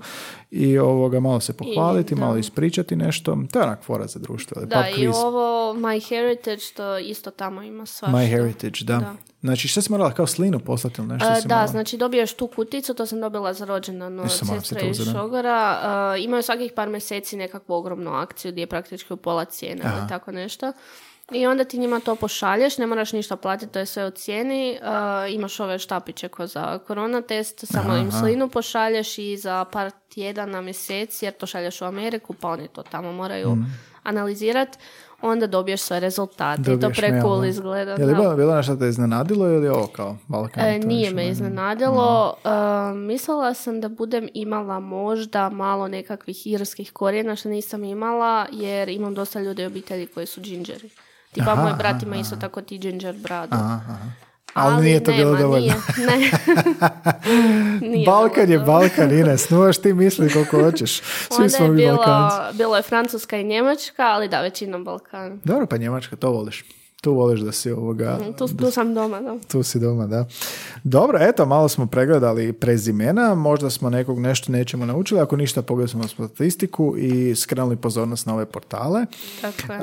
i ovoga malo se pohvaliti, da. malo ispričati nešto. To je onak fora za društvo. Da, i ovo My Heritage, to isto tamo ima svašta. My Heritage, da. Znači, šta si morala kao slinu poslati ili nešto? E, si da, morala? znači dobiješ tu kuticu, to sam dobila za rođendan od sestre to iz. Šogora. E, imaju svakih par mjeseci nekakvu ogromnu akciju gdje je praktički u pola cijene ili tako nešto. I onda ti njima to pošalješ, ne moraš ništa platiti, to je sve u cijeni. E, imaš ove štapiće ko za korona test, samo im slinu pošalješ i za par tjedana, mjeseci, jer to šalješ u Ameriku, pa oni to tamo moraju analizirati, onda dobiješ sve rezultate. I to Dobiješ pre mail, cool da. izgleda. Je li bilo, bilo nešto te iznenadilo ili je ovo kao Balkan? E, to nije me ne- iznenadilo. E, mislila sam da budem imala možda malo nekakvih irskih korijena što nisam imala jer imam dosta ljudi u obitelji koji su džinđeri. Tipa Aha, moj brat aha, ima isto tako ti džinđer bradu. Aha, aha. Ali, nije to bilo nema, dovoljno. Nije, ne. Nije Balkan je dovoljno. Balkan, Ines. Nuvaš ti misli koliko hoćeš. Svi Onda smo je mi bilo, Balkanci. bilo je Francuska i Njemačka, ali da, većinom Balkan. Dobro, pa Njemačka, to voliš. Tu voliš da si ovoga... Tu, tu sam doma, da. Tu si doma, da. Dobro, eto, malo smo pregledali prezimena, možda smo nekog nešto nećemo naučili, ako ništa pogledali smo statistiku i skrenuli pozornost na ove portale. Tako je.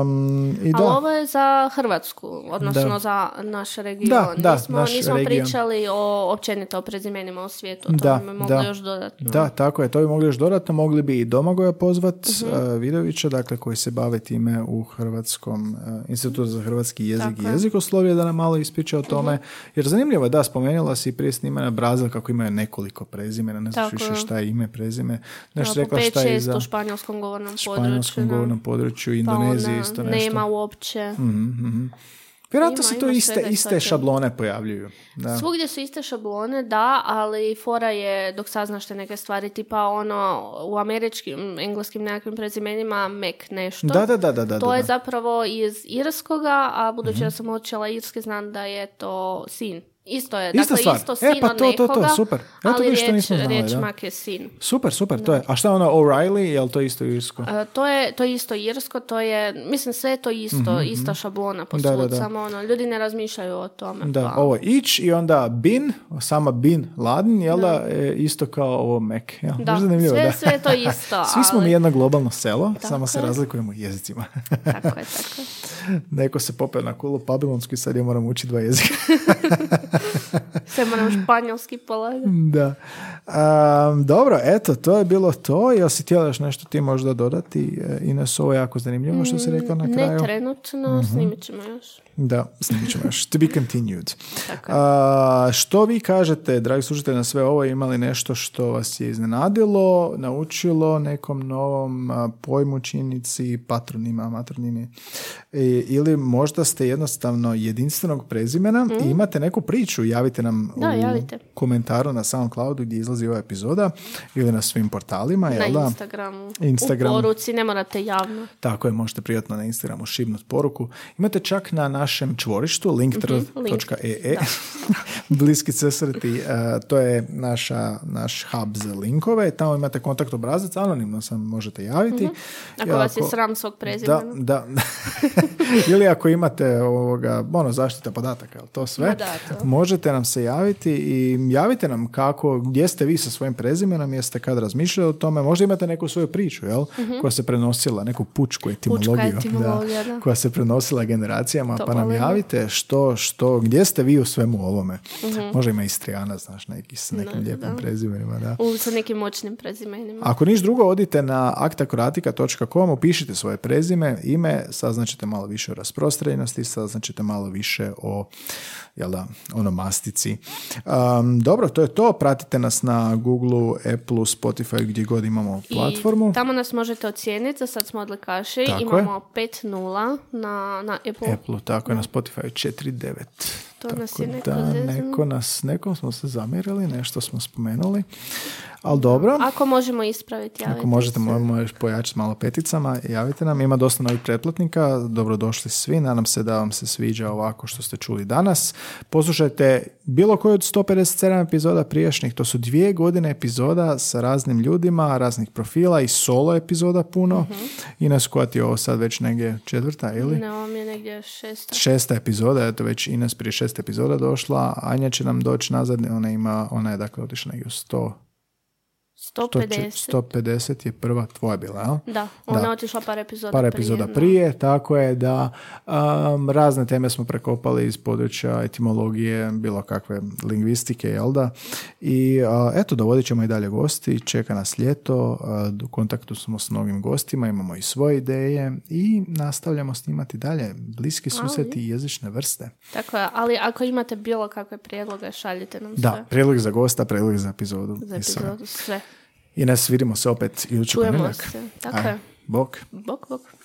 Um, I da, Ali ovo je za Hrvatsku, odnosno Da. za naš region. Da, da, nismo naš nismo region. pričali o općenito o prezimenima u svijetu. To Da, bi mogli da. još dodatno. Da, tako je, to bi mogli još dodatno, mogli bi i Domagoja pozvat, Mhm. uh, Vidovića, dakle, koji se bave time u Hrvatskom uh, institutu za hrvatski jezik Tako i je. Mhm. jezikoslovlje, da nam malo ispriča o tome, jer zanimljivo je, da, spomenula si prije snimanja Brazil kako imaju nekoliko prezimena, ne znaš više šta je ime, prezime, nešto rekla šta je 5-6 za španjolskom govornom španjolskom području. da. govornom području, Pa Indoneziji onda isto nešto. Nema uopće. Mhm, mhm. Vjerojatno se tu ima iste, svega iste šablone pojavljuju. Da. Svugdje su iste šablone, da, ali fora je dok saznaš te neke stvari, tipa ono u američkim, engleskim nekakvim prezimenima Mac nešto. Da, da, da, da, da, To da, je zapravo iz irskoga, a budući Mhm. da sam učila irski, znam da je to sin. Isto je, Ista dakle stvar. isto E, sin pa od to, to, to, nekoga, super. Ja to ali riječ, znala, riječ da. mak je sin. Super, super, to je. A šta je ono O'Reilly, je li to isto irsko? E, to, je, to je isto irsko, to je, mislim sve je to isto, ista šablona po Mhm, Da, da, da. samo ono, ljudi ne razmišljaju o tome. Da, pa- ovo je ić i onda bin, sama bin Laden, jel da, e, isto kao ovo Mac. Ja, Da, sve, da. sve je to isto. Svi smo mi ali- jedno globalno selo, Tako samo se je. razlikujemo jezicima. Tako je, tako je. Neko se popeo na kulu pabilonsku i sad ja moram učiti dva jezika. Sve moram španjolski polagati. da. Am, dobro, eto, to je bilo to. Jel si htjela još nešto ti možda dodati? E, Ines, ovo je jako zanimljivo što si rekla na kraju. Ne trenutno, Mhm. snimit ćemo još. Da, snimit ćemo još. To be continued. Tako je. A, što vi kažete, dragi slušatelji, na sve ovo imali nešto što vas je iznenadilo, naučilo nekom novom pojmu, činjenici, patronima, matronimi I- ili možda ste jednostavno jedinstvenog prezimena i imate neku priču, javite nam. Da, u javite. komentaru na SoundCloudu gdje izlazi ova epizoda ili na svim portalima, Na jel da? Instagramu. Instagram. U poruci, ne morate javno. Tako je, možete prijatno na Instagramu šibnut poruku. Imate čak na našem čvorištu linktr.ee bliski susreti, e, to je naša, naš hub za linkove, tamo imate kontakt obrazac, anonimno sam možete javiti. Ako I vas je sram svog da, prezimena. da. Ili ako imate ovoga, ono, zaštita podataka, to sve, da, to. možete nam se javiti i javite nam kako, gdje ste vi sa svojim prezimenom, jeste kad razmišljali o tome, možda imate neku svoju priču, jel, koja se prenosila, neku pučku etimologiju, etimologija, da. koja se prenosila generacijama, To pa nam javite što, što, gdje ste vi u svemu ovome. Mhm. Možda ima Istrijana, znaš, neki s nekim lijepim prezimenima, da. U, sa nekim moćnim prezimenima. Ako niš drugo, odite na aktakroatika.com, upišite svoje prezime, ime, saznaćete malo više o rasprostranjenosti, saznaćete malo više o jel da, onomastici. Um, dobro, to je to. Pratite nas na Google, Apple, Spotify, gdje god imamo platformu. I tamo nas možete ocijeniti, za sad smo odlikaši. Tako Imamo 5.0 na, na Apple. Apple, tako je na Spotify 4.9. To Tako nas je neko da, neko nas, nekom smo se zamjerili, nešto smo spomenuli. Ali dobro. Ako možemo ispraviti, javite Ako možete, se. možemo još pojačati malo peticama, javite nam. Ima dosta novih pretplatnika, dobrodošli svi. Nadam se da vam se sviđa ovako što ste čuli danas. Poslušajte bilo koji od 157 epizoda prijašnjih. To su dvije godine epizoda sa raznim ljudima, raznih profila i solo epizoda puno. Mhm. Ines, koja ti je ovo sad već negdje četvrta ili? Ne, ovo mi je negdje šesta. Šesta epizoda, eto već Ines prije šest epizoda došla, Anja će nam doći nazad, ona ima, ona je dakle otišla negdje u sto 150. 150 je prva tvoja bila, jel? Da, ona je otišla par epizoda par prije. epizoda da. prije, tako je da um, razne teme smo prekopali iz područja etimologije, bilo kakve lingvistike, jel da? I uh, eto, dovodit ćemo i dalje gosti, čeka nas ljeto, uh, u kontaktu smo s novim gostima, imamo i svoje ideje i nastavljamo snimati dalje bliski susreti i jezične vrste. Tako je, ali ako imate bilo kakve prijedloge, šaljite nam Da, sve. prijedlog za gosta, prijedlog za epizodu. Za sve. epizodu, sve. I nas vidimo se opet idući Čujemo ponedjeljak. se, tako Aj, je. Bok. Bok, bok.